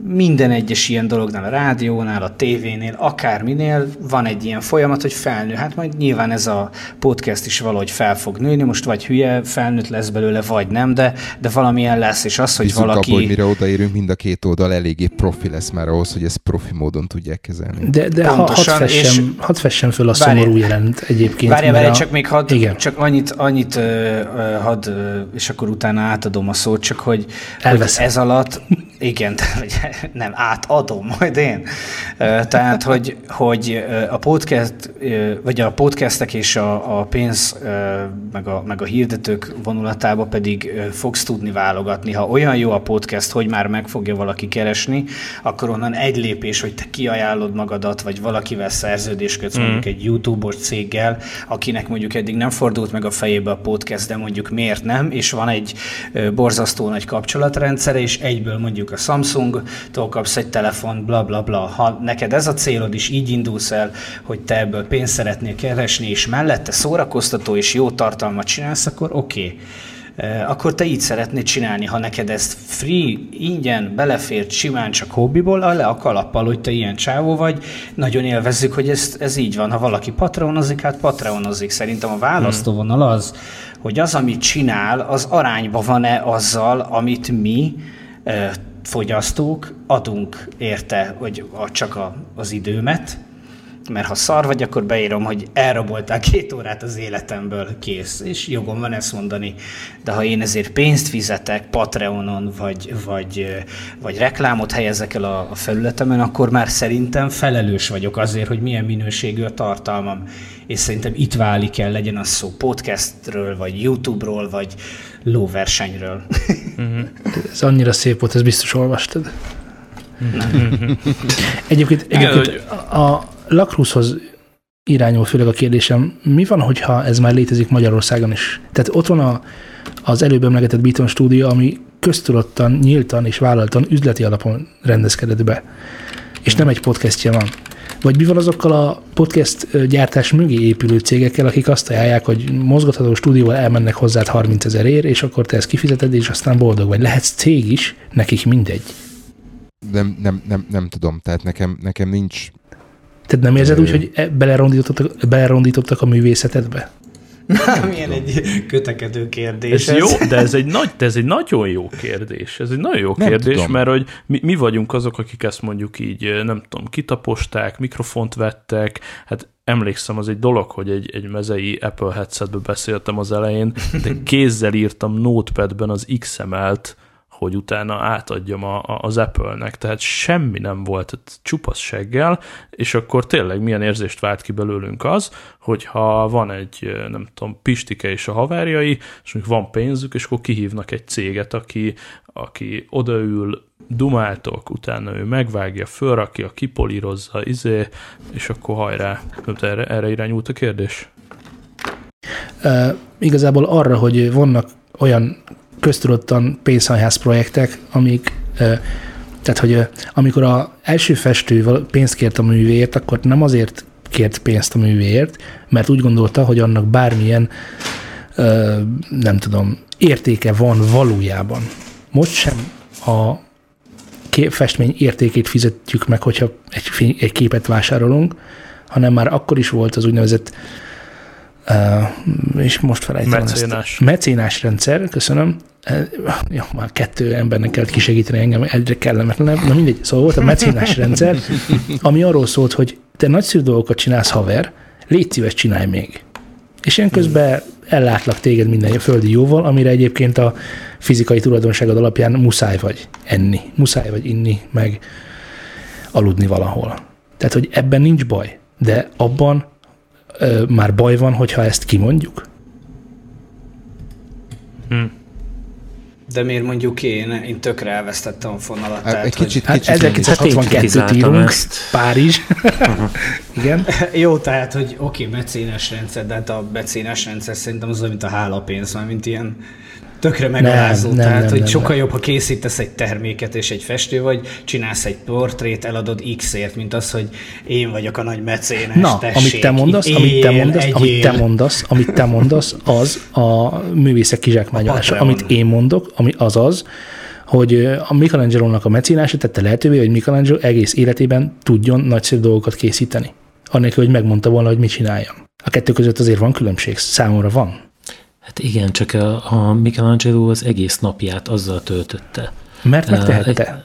Minden egyes ilyen dolognál, a rádiónál, a tévénél, akárminél van egy ilyen folyamat, hogy felnő. Hát majd nyilván ez a podcast is valahogy fel fog nőni, most vagy hülye felnőtt lesz belőle, vagy nem, de, de valamilyen lesz, és az, hogy Bízunk valaki... abba, hogy mire odaérünk, mind a két oldal eléggé profi lesz már ahhoz, hogy ezt profi módon tudják kezelni. De, de ha, hadd, Pontosan, és- fessem, hadd fessem föl a Várj- szomorú jelent egyébként. Várjál, várjál, a- csak még hadd, Igen. csak annyit, annyit ö, ö, hadd, és akkor utána átadom a szót, csak hogy, hogy ez alatt, igen, tehát, hogy nem, átadom majd én. Tehát, hogy, hogy a podcast, vagy a podcastek és a, a pénz, meg a, meg a hirdetők vonulatába pedig fogsz tudni válogatni. Ha olyan jó a podcast, hogy már meg fogja valaki keresni, akkor onnan egy lépés, hogy te kiajánlod magadat, vagy valakivel szerződést kötsz, mondjuk egy YouTube-os céggel, akinek mondjuk eddig nem fordult meg a fejébe a podcast, de mondjuk miért nem, és van egy borzasztó nagy kapcsolatrendszere, és egyből mondjuk a Samsung-tól kapsz egy telefon, bla bla bla. Ha neked ez a célod is, így indulsz el, hogy te ebből pénzt szeretnél keresni, és mellette szórakoztató és jó tartalmat csinálsz, akkor oké. Okay akkor te így szeretnéd csinálni, ha neked ez free, ingyen, belefért, simán csak hobbiból, le a kalappal, hogy te ilyen csávó vagy, nagyon élvezzük, hogy ez, ez így van. Ha valaki patronozik, hát patronozik. Szerintem a választóvonal az, hogy az, amit csinál, az arányban van-e azzal, amit mi, eh, fogyasztók adunk érte, hogy csak a, az időmet, mert ha szar vagy, akkor beírom, hogy elraboltál két órát az életemből, kész. És jogom van ezt mondani. De ha én ezért pénzt fizetek Patreonon, vagy, vagy, vagy reklámot helyezek el a, a felületemen, akkor már szerintem felelős vagyok azért, hogy milyen minőségű a tartalmam. És szerintem itt válik el, legyen az szó podcastről, vagy YouTube-ról, vagy lóversenyről. Ez annyira szép volt, ez biztos olvastad. Egyébként, Igen, egyébként hogy- a, Lakruszhoz irányul főleg a kérdésem, mi van, hogyha ez már létezik Magyarországon is? Tehát ott van a, az előbb emlegetett Beaton stúdió, ami köztudottan, nyíltan és vállaltan üzleti alapon rendezkedett be. És nem egy podcastja van. Vagy mi van azokkal a podcast gyártás mögé épülő cégekkel, akik azt ajánlják, hogy mozgatható stúdióval elmennek hozzád 30 ezer ér, és akkor te ezt kifizeted, és aztán boldog vagy. Lehetsz cég is, nekik mindegy. Nem, nem, nem, nem tudom, tehát nekem, nekem nincs Tehát nem érzed úgy, hogy e- belerondítottak, belerondítottak a művészetedbe? Milyen egy kötekedő kérdés Ez jó, de ez egy, nagy, de ez egy nagyon jó kérdés. Ez egy nagyon jó Nem kérdés, tudom. mert hogy mi, mi vagyunk azok, akik ezt mondjuk így, nem tudom, kitaposták, mikrofont vettek, hát emlékszem, az egy dolog, hogy egy, egy mezei Apple headsetbe beszéltem az elején, de kézzel írtam notepadben az XML-t, hogy utána átadjam a, a, az Apple-nek, tehát semmi nem volt, tehát csupasz seggel, és akkor tényleg milyen érzést vált ki belőlünk az, hogyha van egy, nem tudom, Pistike és a haverjai, és mondjuk van pénzük, és akkor kihívnak egy céget, aki, aki odaül, dumáltok, utána ő megvágja, fölrakja, kipolírozza, izé, és akkor hajrá. Tehát Erre, erre irányult a kérdés. Uh, igazából arra, hogy vannak olyan köztudottan pénzhajház projektek, amik, tehát hogy amikor a első festő pénzt kért a művéért, akkor nem azért kért pénzt a művéért, mert úgy gondolta, hogy annak bármilyen, nem tudom, értéke van valójában. Most sem a festmény értékét fizetjük meg, hogyha egy, egy képet vásárolunk, hanem már akkor is volt az úgynevezett és most felejtem Mecénás. ezt. Mecénás rendszer, köszönöm. Jó, már kettő embernek kellett kisegíteni engem, egyre kellemetlenebb. Na mindegy, szóval volt a mecénás rendszer, ami arról szólt, hogy te nagyszerű dolgokat csinálsz, haver, légy szíves, csinálj még. És én közben ellátlak téged minden földi jóval, amire egyébként a fizikai tulajdonságod alapján muszáj vagy enni, muszáj vagy inni, meg aludni valahol. Tehát, hogy ebben nincs baj, de abban ö, már baj van, hogyha ezt kimondjuk. De miért mondjuk én? Én tökre elvesztettem a fonalat. Hát, Tehát, egy kicsit, Hát kicsit mindig. 1962-t kritizáltam írunk, ezt. Párizs. Igen. Hogy, jó, tehát, hogy oké, okay, mecénes rendszer, de hát a mecénes rendszer szerintem az olyan, mint a hálapénz, már mint ilyen tökre megalázó. nem, tehát, nem, hogy nem, sokkal nem. jobb, ha készítesz egy terméket és egy festő vagy, csinálsz egy portrét, eladod X-ért, mint az, hogy én vagyok a nagy mecénes, Na, tessék, amit te mondasz, amit te él, mondasz, amit te egyél. mondasz, amit te mondasz, az a művészek kizsákmányolása. Amit én mondok, ami az az, hogy a Michelangelo-nak a mecénása tette lehetővé, hogy Michelangelo egész életében tudjon nagyszerű dolgokat készíteni. Annélkül, hogy megmondta volna, hogy mit csináljon. A kettő között azért van különbség, számomra van. Hát igen, csak a, a Michelangelo az egész napját azzal töltötte. Mert megtehette.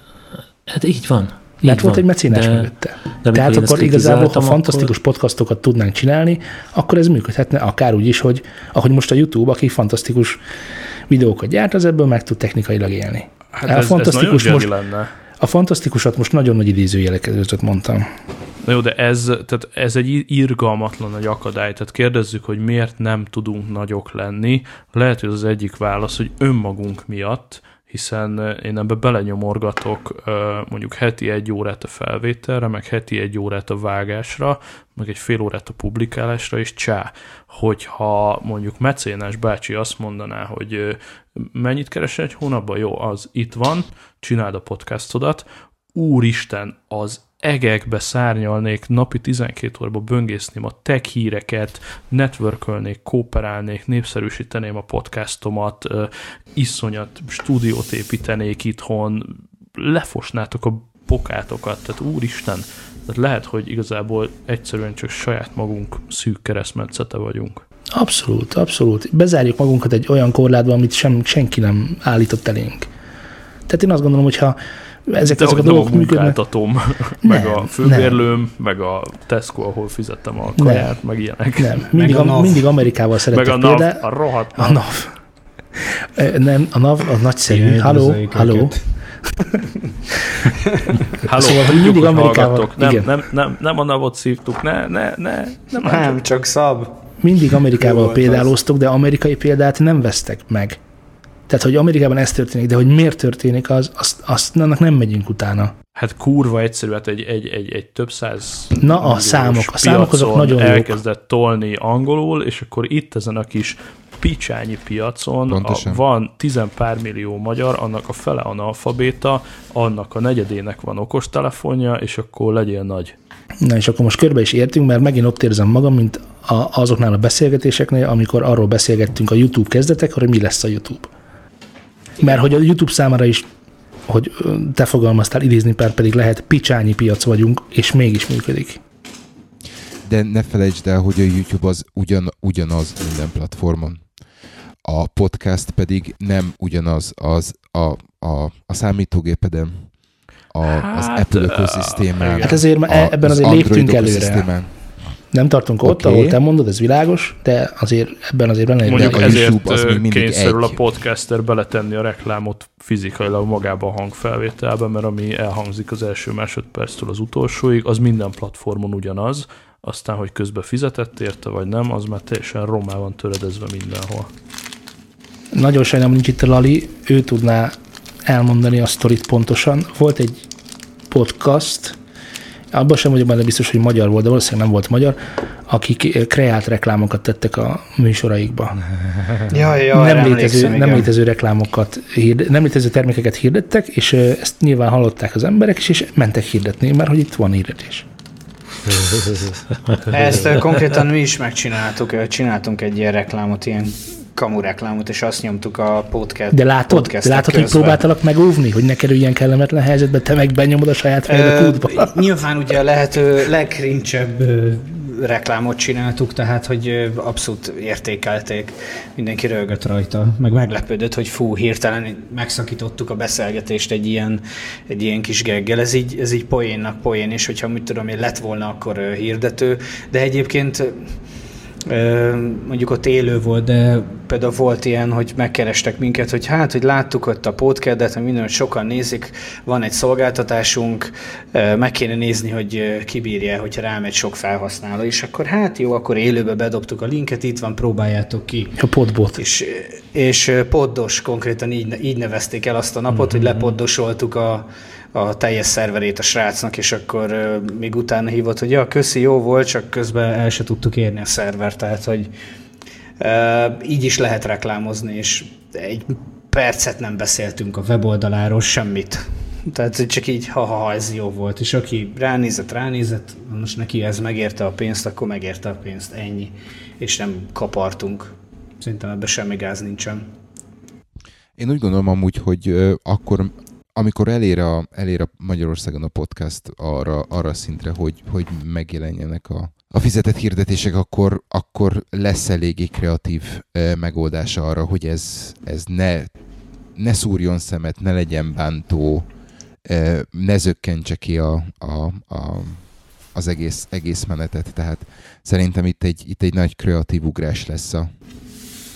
Hát így van. Így Mert volt van. egy mecénás De- mögötte. amikor Tehát akkor igazából, ha fantasztikus podcastokat tudnánk csinálni, akkor ez működhetne akár úgy is, hogy ahogy most a YouTube, aki fantasztikus videókat gyárt, az ebből meg tud technikailag élni. Hát a, ez, ez fantasztikus györi most, lenne. a fantasztikusat most nagyon nagy idézőjelek között mondtam. Na jó, de ez, tehát ez egy ir- irgalmatlan nagy akadály. Tehát kérdezzük, hogy miért nem tudunk nagyok lenni. Lehet, hogy az egyik válasz, hogy önmagunk miatt, hiszen eh, én ebbe belenyomorgatok eh, mondjuk heti egy órát a felvételre, meg heti egy órát a vágásra, meg egy fél órát a publikálásra, és csá, hogyha mondjuk mecénás bácsi azt mondaná, hogy eh, mennyit keres egy hónapban, jó, az itt van, csináld a podcastodat, úristen, az egekbe szárnyalnék, napi 12 órába böngészném a tech híreket, networkölnék, kooperálnék, népszerűsíteném a podcastomat, iszonyat stúdiót építenék itthon, lefosnátok a pokátokat, tehát úristen, tehát lehet, hogy igazából egyszerűen csak saját magunk szűk keresztmetszete vagyunk. Abszolút, abszolút. Bezárjuk magunkat egy olyan korlátba, amit sem, senki nem állított elénk. Tehát én azt gondolom, hogyha ezek, De ezek a nem a dolgok működnek, meg Nem, a főbérlőm, meg a Tesco, ahol fizettem a kaját, meg ilyenek. nem. Mindig, a a, NAV. mindig Amerikával Meg szerettek a NAV, a rohadt A NAV. Nem, a NAV az nagyszerű. Halló, halló. Halló, Szóval, hogy tudjuk, mindig Amerikával-. Nem, igen. nem, nem, nem a navot szívtuk, ne, ne, ne, nem, Nem, csak szab. Mindig Amerikával volt példáloztok, de amerikai példát nem vesztek meg. Tehát, hogy Amerikában ez történik, de hogy miért történik, az, azt, azt annak nem megyünk utána. Hát kurva egyszerű, hát egy, egy, egy, egy több száz Na, a számok. A számok azok nagyon jók. elkezdett tolni angolul, és akkor itt ezen a kis picsányi piacon a, Pontosan. van tizen pár millió magyar, annak a fele analfabéta, annak a negyedének van okostelefonja, és akkor legyél nagy. Na és akkor most körbe is értünk, mert megint ott érzem magam, mint a, azoknál a beszélgetéseknél, amikor arról beszélgettünk a YouTube kezdetekor, hogy mi lesz a YouTube. Mert hogy a YouTube számára is, hogy te fogalmaztál, idézni pár pedig lehet, picsányi piac vagyunk, és mégis működik. De ne felejtsd el, hogy a YouTube az ugyan, ugyanaz minden platformon. A podcast pedig nem ugyanaz az a, a, a számítógépeden, a, az Hát, Apple ö, ökoszisztémán. Hát ezért a- ebben az azért Android léptünk előre. Nem tartunk ott, Oké. ahol te mondod, ez világos, de azért ebben azért benne Mondjuk a ezért YouTube az még kényszerül egy. a podcaster beletenni a reklámot fizikailag magába a hangfelvételbe, mert ami elhangzik az első másodperctől az utolsóig, az minden platformon ugyanaz, aztán, hogy közben fizetett érte, vagy nem, az már teljesen romá van töredezve mindenhol. Nagyon sajnálom, nincs itt a Lali, ő tudná elmondani a sztorit pontosan. Volt egy podcast, abban sem vagyok benne biztos, hogy magyar volt, de valószínűleg nem volt magyar, akik kreált reklámokat tettek a műsoraikba. Jaj, jaj, nem, létező, nem igen. létező reklámokat, hirde, nem létező termékeket hirdettek, és ezt nyilván hallották az emberek is, és mentek hirdetni, mert hogy itt van hirdetés. Ezt konkrétan mi is megcsináltuk, csináltunk egy ilyen reklámot, ilyen kamu reklámot, és azt nyomtuk a podcast De látod, de látod hogy próbáltalak megóvni, hogy ne kerüljen kellemetlen helyzetbe, te meg benyomod a saját fejed a kútba. Nyilván ugye a lehető legkrincsebb reklámot csináltuk, tehát hogy abszolút értékelték, mindenki rögött rajta, meg meglepődött, hogy fú, hirtelen megszakítottuk a beszélgetést egy ilyen, egy ilyen kis geggel, ez így, ez így poénnak poén, és hogyha mit tudom én lett volna akkor hirdető, de egyébként mondjuk ott élő volt, de például volt ilyen, hogy megkerestek minket, hogy hát, hogy láttuk ott a podcastet, hogy minden, hogy sokan nézik, van egy szolgáltatásunk, meg kéne nézni, hogy kibírja, hogyha rámegy sok felhasználó, és akkor hát jó, akkor élőbe bedobtuk a linket, itt van, próbáljátok ki. A podbot. És, és poddos, konkrétan így, így nevezték el azt a napot, mm-hmm. hogy mhm. lepoddosoltuk a, a teljes szerverét a srácnak, és akkor még utána hívott, hogy ja, köszi, jó volt, csak közben el se tudtuk érni a szervert, tehát hogy így is lehet reklámozni, és egy percet nem beszéltünk a weboldaláról, semmit. Tehát csak így, ha-ha, ez jó volt. És aki ránézett, ránézett, most neki ez megérte a pénzt, akkor megérte a pénzt, ennyi. És nem kapartunk. Szerintem ebben semmi gáz nincsen. Én úgy gondolom amúgy, hogy akkor amikor elér a, elér a Magyarországon a podcast arra, arra szintre, hogy, hogy megjelenjenek a, a fizetett hirdetések, akkor, akkor lesz eléggé kreatív e, megoldása arra, hogy ez, ez ne, ne szúrjon szemet, ne legyen bántó, ne zökkentse ki a, a, a, az egész, egész menetet. Tehát szerintem itt egy, itt egy nagy kreatív ugrás lesz a,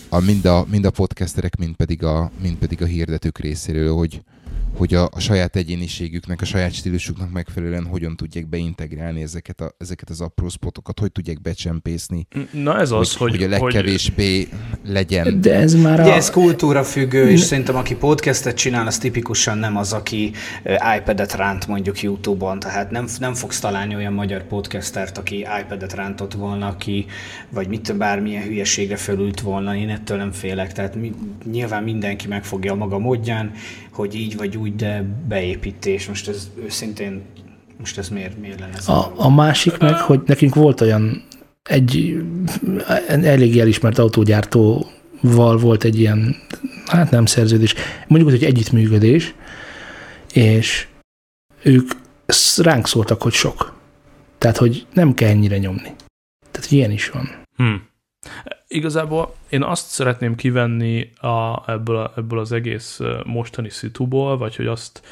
a, mind, a, mind a podcasterek, mind pedig a, mind pedig a hirdetők részéről, hogy, hogy a, a saját egyéniségüknek, a saját stílusuknak megfelelően hogyan tudják beintegrálni ezeket, a, ezeket az apró spotokat, hogy tudják becsempészni. Na ez az, hogy... Hogy, hogy a legkevésbé hogy... legyen. De ez már a... ez kultúra függő, és szerintem aki podcastet csinál, az tipikusan nem az, aki iPad-et ránt mondjuk YouTube-on, tehát nem, nem fogsz találni olyan magyar podcastert, aki iPad-et rántott volna, aki, vagy mit bármilyen hülyeségre fölült volna, én ettől nem félek, tehát mi, nyilván mindenki megfogja a maga módján, hogy így vagy úgy, de beépítés. Most ez őszintén, most ez miért, miért lenne ez? A, a másik meg, hogy nekünk volt olyan egy elég elismert autógyártóval volt egy ilyen, hát nem szerződés, mondjuk, hogy együttműködés, és ők ránk szóltak, hogy sok. Tehát, hogy nem kell ennyire nyomni. Tehát, ilyen is van. Hmm. Igazából én azt szeretném kivenni a, ebből, a, ebből az egész mostani szituból, vagy hogy azt,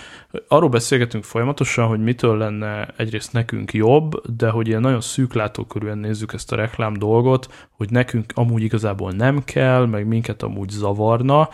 arról beszélgetünk folyamatosan, hogy mitől lenne egyrészt nekünk jobb, de hogy ilyen nagyon szűklátókörűen nézzük ezt a reklám dolgot, hogy nekünk amúgy igazából nem kell, meg minket amúgy zavarna,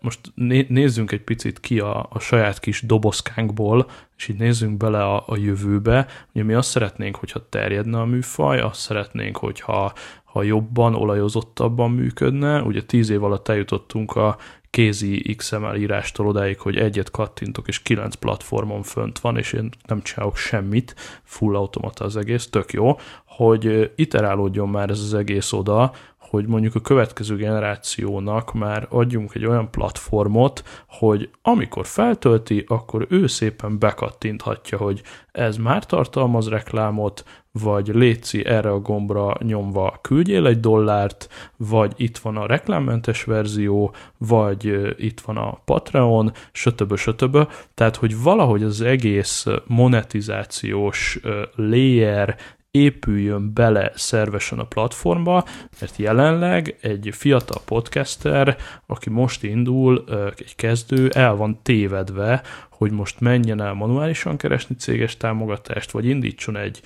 most nézzünk egy picit ki a, a saját kis dobozkánkból, és így nézzünk bele a, a jövőbe. Ugye mi azt szeretnénk, hogyha terjedne a műfaj, azt szeretnénk, hogyha ha jobban, olajozottabban működne. Ugye tíz év alatt eljutottunk a kézi XML írástól odáig, hogy egyet kattintok, és kilenc platformon fönt van, és én nem csinálok semmit, full automata az egész, tök jó, hogy iterálódjon már ez az egész oda, hogy mondjuk a következő generációnak már adjunk egy olyan platformot, hogy amikor feltölti, akkor ő szépen bekattinthatja, hogy ez már tartalmaz reklámot, vagy létszi erre a gombra nyomva küldjél egy dollárt, vagy itt van a reklámmentes verzió, vagy itt van a Patreon, sötöbö, sötöbö. Tehát, hogy valahogy az egész monetizációs layer épüljön bele szervesen a platformba, mert jelenleg egy fiatal podcaster, aki most indul, egy kezdő, el van tévedve, hogy most menjen el manuálisan keresni céges támogatást, vagy indítson egy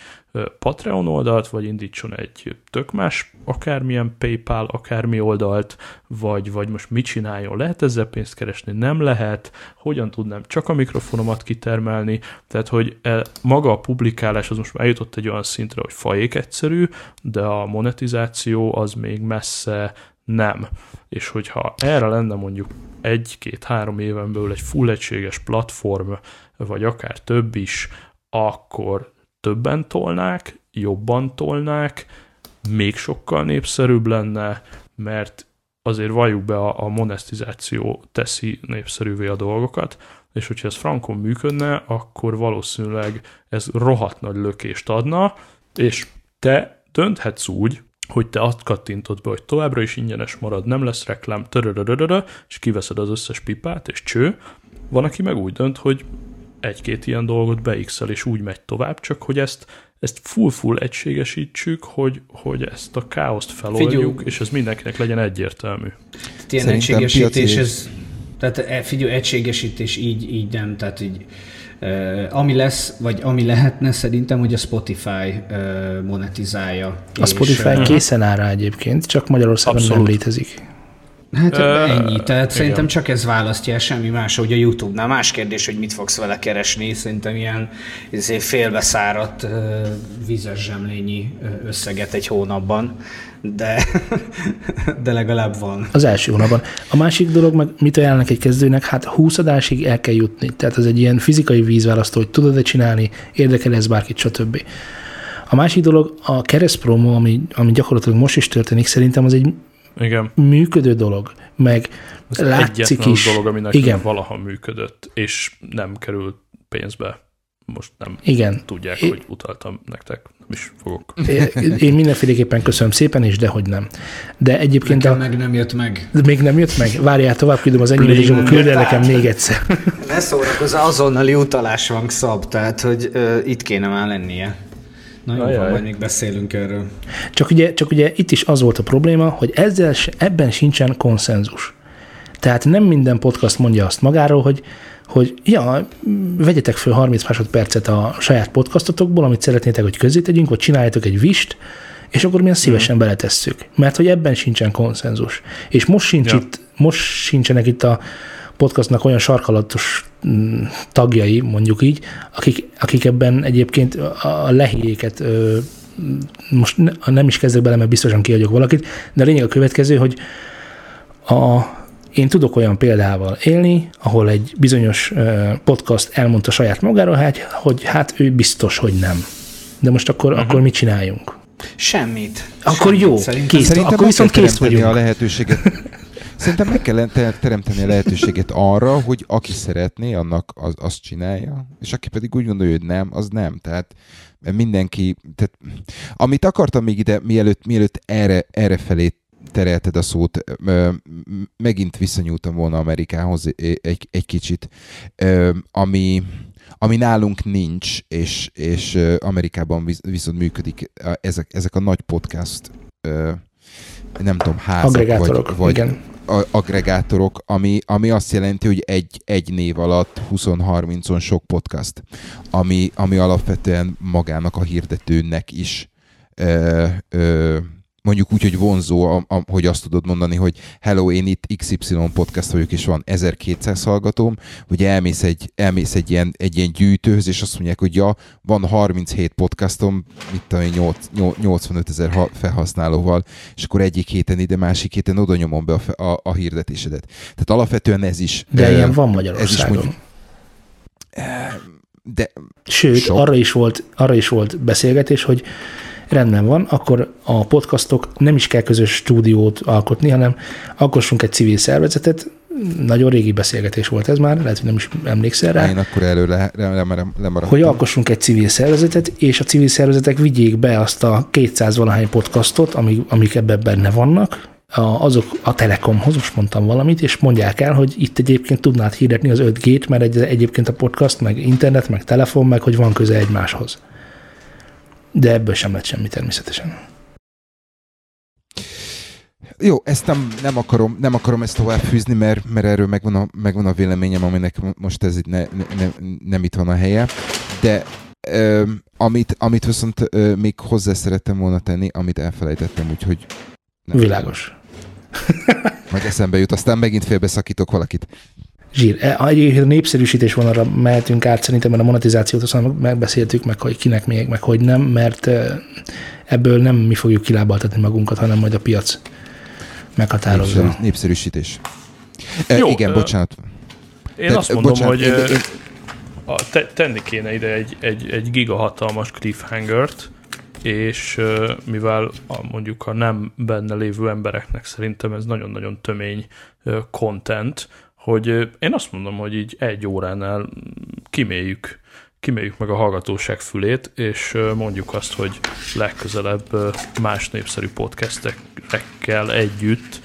Patreon oldalt, vagy indítson egy tök más, akármilyen PayPal, akármi oldalt, vagy, vagy most mit csináljon, lehet ezzel pénzt keresni, nem lehet, hogyan tudnám csak a mikrofonomat kitermelni, tehát hogy e, maga a publikálás az most már eljutott egy olyan szintre, hogy fajék egyszerű, de a monetizáció az még messze nem. És hogyha erre lenne mondjuk egy-két-három éven belül egy full egységes platform, vagy akár több is, akkor többen tolnák, jobban tolnák, még sokkal népszerűbb lenne, mert azért valljuk be a, a monetizáció teszi népszerűvé a dolgokat, és hogyha ez frankon működne, akkor valószínűleg ez rohadt nagy lökést adna, és te dönthetsz úgy, hogy te azt kattintod be, hogy továbbra is ingyenes marad, nem lesz reklám, törörörörörö, és kiveszed az összes pipát, és cső. Van, aki meg úgy dönt, hogy egy-két ilyen dolgot beixel, és úgy megy tovább, csak hogy ezt, ezt full-full egységesítsük, hogy, hogy ezt a káoszt feloldjuk, Figyú. és ez mindenkinek legyen egyértelmű. ilyen egységesítés, ez Tehát e, figyelj, egységesítés így, így nem, tehát így ami lesz, vagy ami lehetne szerintem, hogy a Spotify monetizálja. A Spotify és, készen áll rá egyébként, csak Magyarországon Abszolút. nem létezik. Hát uh, ennyi, tehát igen. szerintem csak ez választja el, semmi más, hogy a YouTube-nál. Más kérdés, hogy mit fogsz vele keresni, szerintem ilyen félbeszáradt vízes zsemlényi összeget egy hónapban, de, de legalább van. Az első hónapban. A másik dolog, meg mit ajánlnak egy kezdőnek, hát 20 adásig el kell jutni. Tehát ez egy ilyen fizikai vízválasztó, hogy tudod-e csinálni, érdekel ez bárkit, stb. A másik dolog, a keresztpromo, ami, ami gyakorlatilag most is történik, szerintem az egy igen. működő dolog, meg Ez látszik is. dolog, ami nekünk Igen. valaha működött, és nem került pénzbe. Most nem Igen. tudják, é... hogy utaltam nektek. Nem is fogok. Én mindenféleképpen köszönöm szépen, és dehogy nem. De egyébként nekem a... meg nem jött meg. Még nem jött meg? Várjál, tovább küldöm az enyém, és akkor küld el nekem még egyszer. Ne szórakozz, azonnali utalás van szab, tehát hogy uh, itt kéne már lennie. Na jó, van, majd még beszélünk erről. Csak ugye, csak ugye itt is az volt a probléma, hogy ezzel, ebben sincsen konszenzus. Tehát nem minden podcast mondja azt magáról, hogy, hogy ja, vegyetek föl 30 másodpercet a saját podcastotokból, amit szeretnétek, hogy közé tegyünk, vagy csináljátok egy vist, és akkor mi azt szívesen mm. beletesszük. Mert hogy ebben sincsen konszenzus. És most, sincs ja. itt, most sincsenek itt a, podcastnak olyan sarkalatos mm, tagjai, mondjuk így, akik, akik ebben egyébként a lehéjéket most nem is kezdek bele, mert biztosan kiadjuk valakit, de a lényeg a következő, hogy a, én tudok olyan példával élni, ahol egy bizonyos podcast elmondta saját magáról, hát, hogy hát ő biztos, hogy nem. De most akkor, uh-huh. akkor mit csináljunk? Semmit. Akkor Semmit. jó, Szerintem, kész. Szerintem akkor viszont kész vagyunk. a lehetőséget Szerintem meg kell teremteni a lehetőséget arra, hogy aki szeretné, annak az, azt csinálja, és aki pedig úgy gondolja, hogy nem, az nem. Tehát mindenki, tehát amit akartam még ide, mielőtt, mielőtt erre, erre felé terelted a szót, megint visszanyúltam volna Amerikához egy, egy kicsit, ami, ami nálunk nincs, és, és Amerikában viszont működik ezek, ezek a nagy podcast nem tudom, házak, vagy, vagy, igen agregátorok, ami, ami azt jelenti, hogy egy, egy név alatt 20-30-on sok podcast, ami, ami alapvetően magának a hirdetőnek is ö, ö, mondjuk úgy, hogy vonzó, a, a, hogy azt tudod mondani, hogy hello, én itt XY podcast vagyok, és van 1200 hallgatóm, vagy elmész egy, elmész egy, ilyen, egy ilyen gyűjtőhöz, és azt mondják, hogy ja, van 37 podcastom, mit tudom én, 85 ezer felhasználóval, és akkor egyik héten ide, másik héten oda nyomom be a, a, a hirdetésedet. Tehát alapvetően ez is... De ilyen van Magyarországon. Ez is mondjuk, de Sőt, sok. arra is, volt, arra is volt beszélgetés, hogy rendben van, akkor a podcastok nem is kell közös stúdiót alkotni, hanem alkossunk egy civil szervezetet, nagyon régi beszélgetés volt ez már, lehet, hogy nem is emlékszel rá. Én akkor elő le, le, le, lemaradtam. Hogy alkossunk egy civil szervezetet, és a civil szervezetek vigyék be azt a 200 valahány podcastot, amik, amik ebben benne vannak, a, azok a Telekomhoz, most mondtam valamit, és mondják el, hogy itt egyébként tudnád hirdetni az 5G-t, mert egy, egyébként a podcast, meg internet, meg telefon, meg hogy van köze egymáshoz de ebből sem lett semmi természetesen. Jó, ezt nem, nem, akarom, nem akarom ezt tovább fűzni, mert, mert erről megvan a, megvan a véleményem, aminek most ez itt ne, ne, ne, nem itt van a helye, de ö, amit, amit viszont ö, még hozzá szerettem volna tenni, amit elfelejtettem, úgyhogy... Nem Világos. Majd eszembe jut, aztán megint félbeszakítok valakit. Zsír. E, egyébként a népszerűsítés vonalra mehetünk át, szerintem, mert a monetizációt aztán megbeszéltük, meg hogy kinek még, meg hogy nem, mert e, ebből nem mi fogjuk kilábaltatni magunkat, hanem majd a piac meghatározza. Népszerű, népszerűsítés. E, Jó, igen, bocsánat. Én De, azt mondom, bocsánat, hogy én, én... A, te, tenni kéne ide egy, egy, egy gigahatalmas cliffhangert, és mivel a, mondjuk a nem benne lévő embereknek szerintem ez nagyon-nagyon tömény content, hogy én azt mondom, hogy így egy óránál kiméljük, kiméljük meg a hallgatóság fülét, és mondjuk azt, hogy legközelebb más népszerű podcastekkel együtt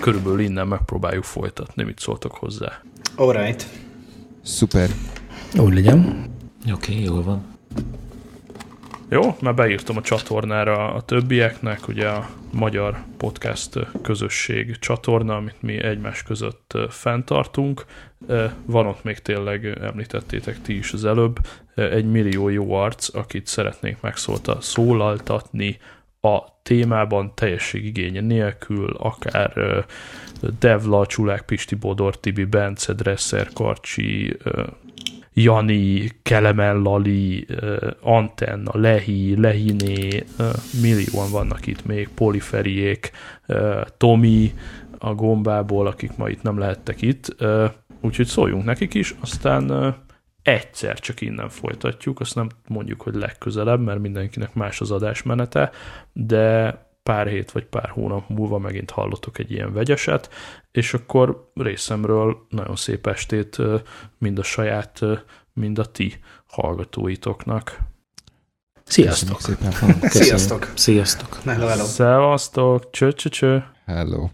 körülbelül innen megpróbáljuk folytatni. Mit szóltok hozzá? Alright. Szuper. Úgy legyen. Oké, okay, jól van. Jó, már beírtam a csatornára a többieknek, ugye a magyar podcast közösség csatorna, amit mi egymás között fenntartunk. Van ott még tényleg, említettétek ti is az előbb, egy millió jó arc, akit szeretnénk megszólta szólaltatni a témában teljességigénye nélkül, akár Devla, Csulák, Pisti, Bodor, Tibi, Bence, Dresser, Karcsi, Jani, Kelemen Lali, Antenna, Lehi, Lehiné, millióan vannak itt még, Poliferiék, Tomi a gombából, akik ma itt nem lehettek itt, úgyhogy szóljunk nekik is, aztán egyszer csak innen folytatjuk, azt nem mondjuk, hogy legközelebb, mert mindenkinek más az adásmenete, de pár hét vagy pár hónap múlva megint hallottok egy ilyen vegyeset, és akkor részemről nagyon szép estét mind a saját, mind a ti hallgatóitoknak. Sziasztok! Szépen. Sziasztok! Sziasztok! Hello, hello. Szevasztok! Cső, cső, cső. Hello.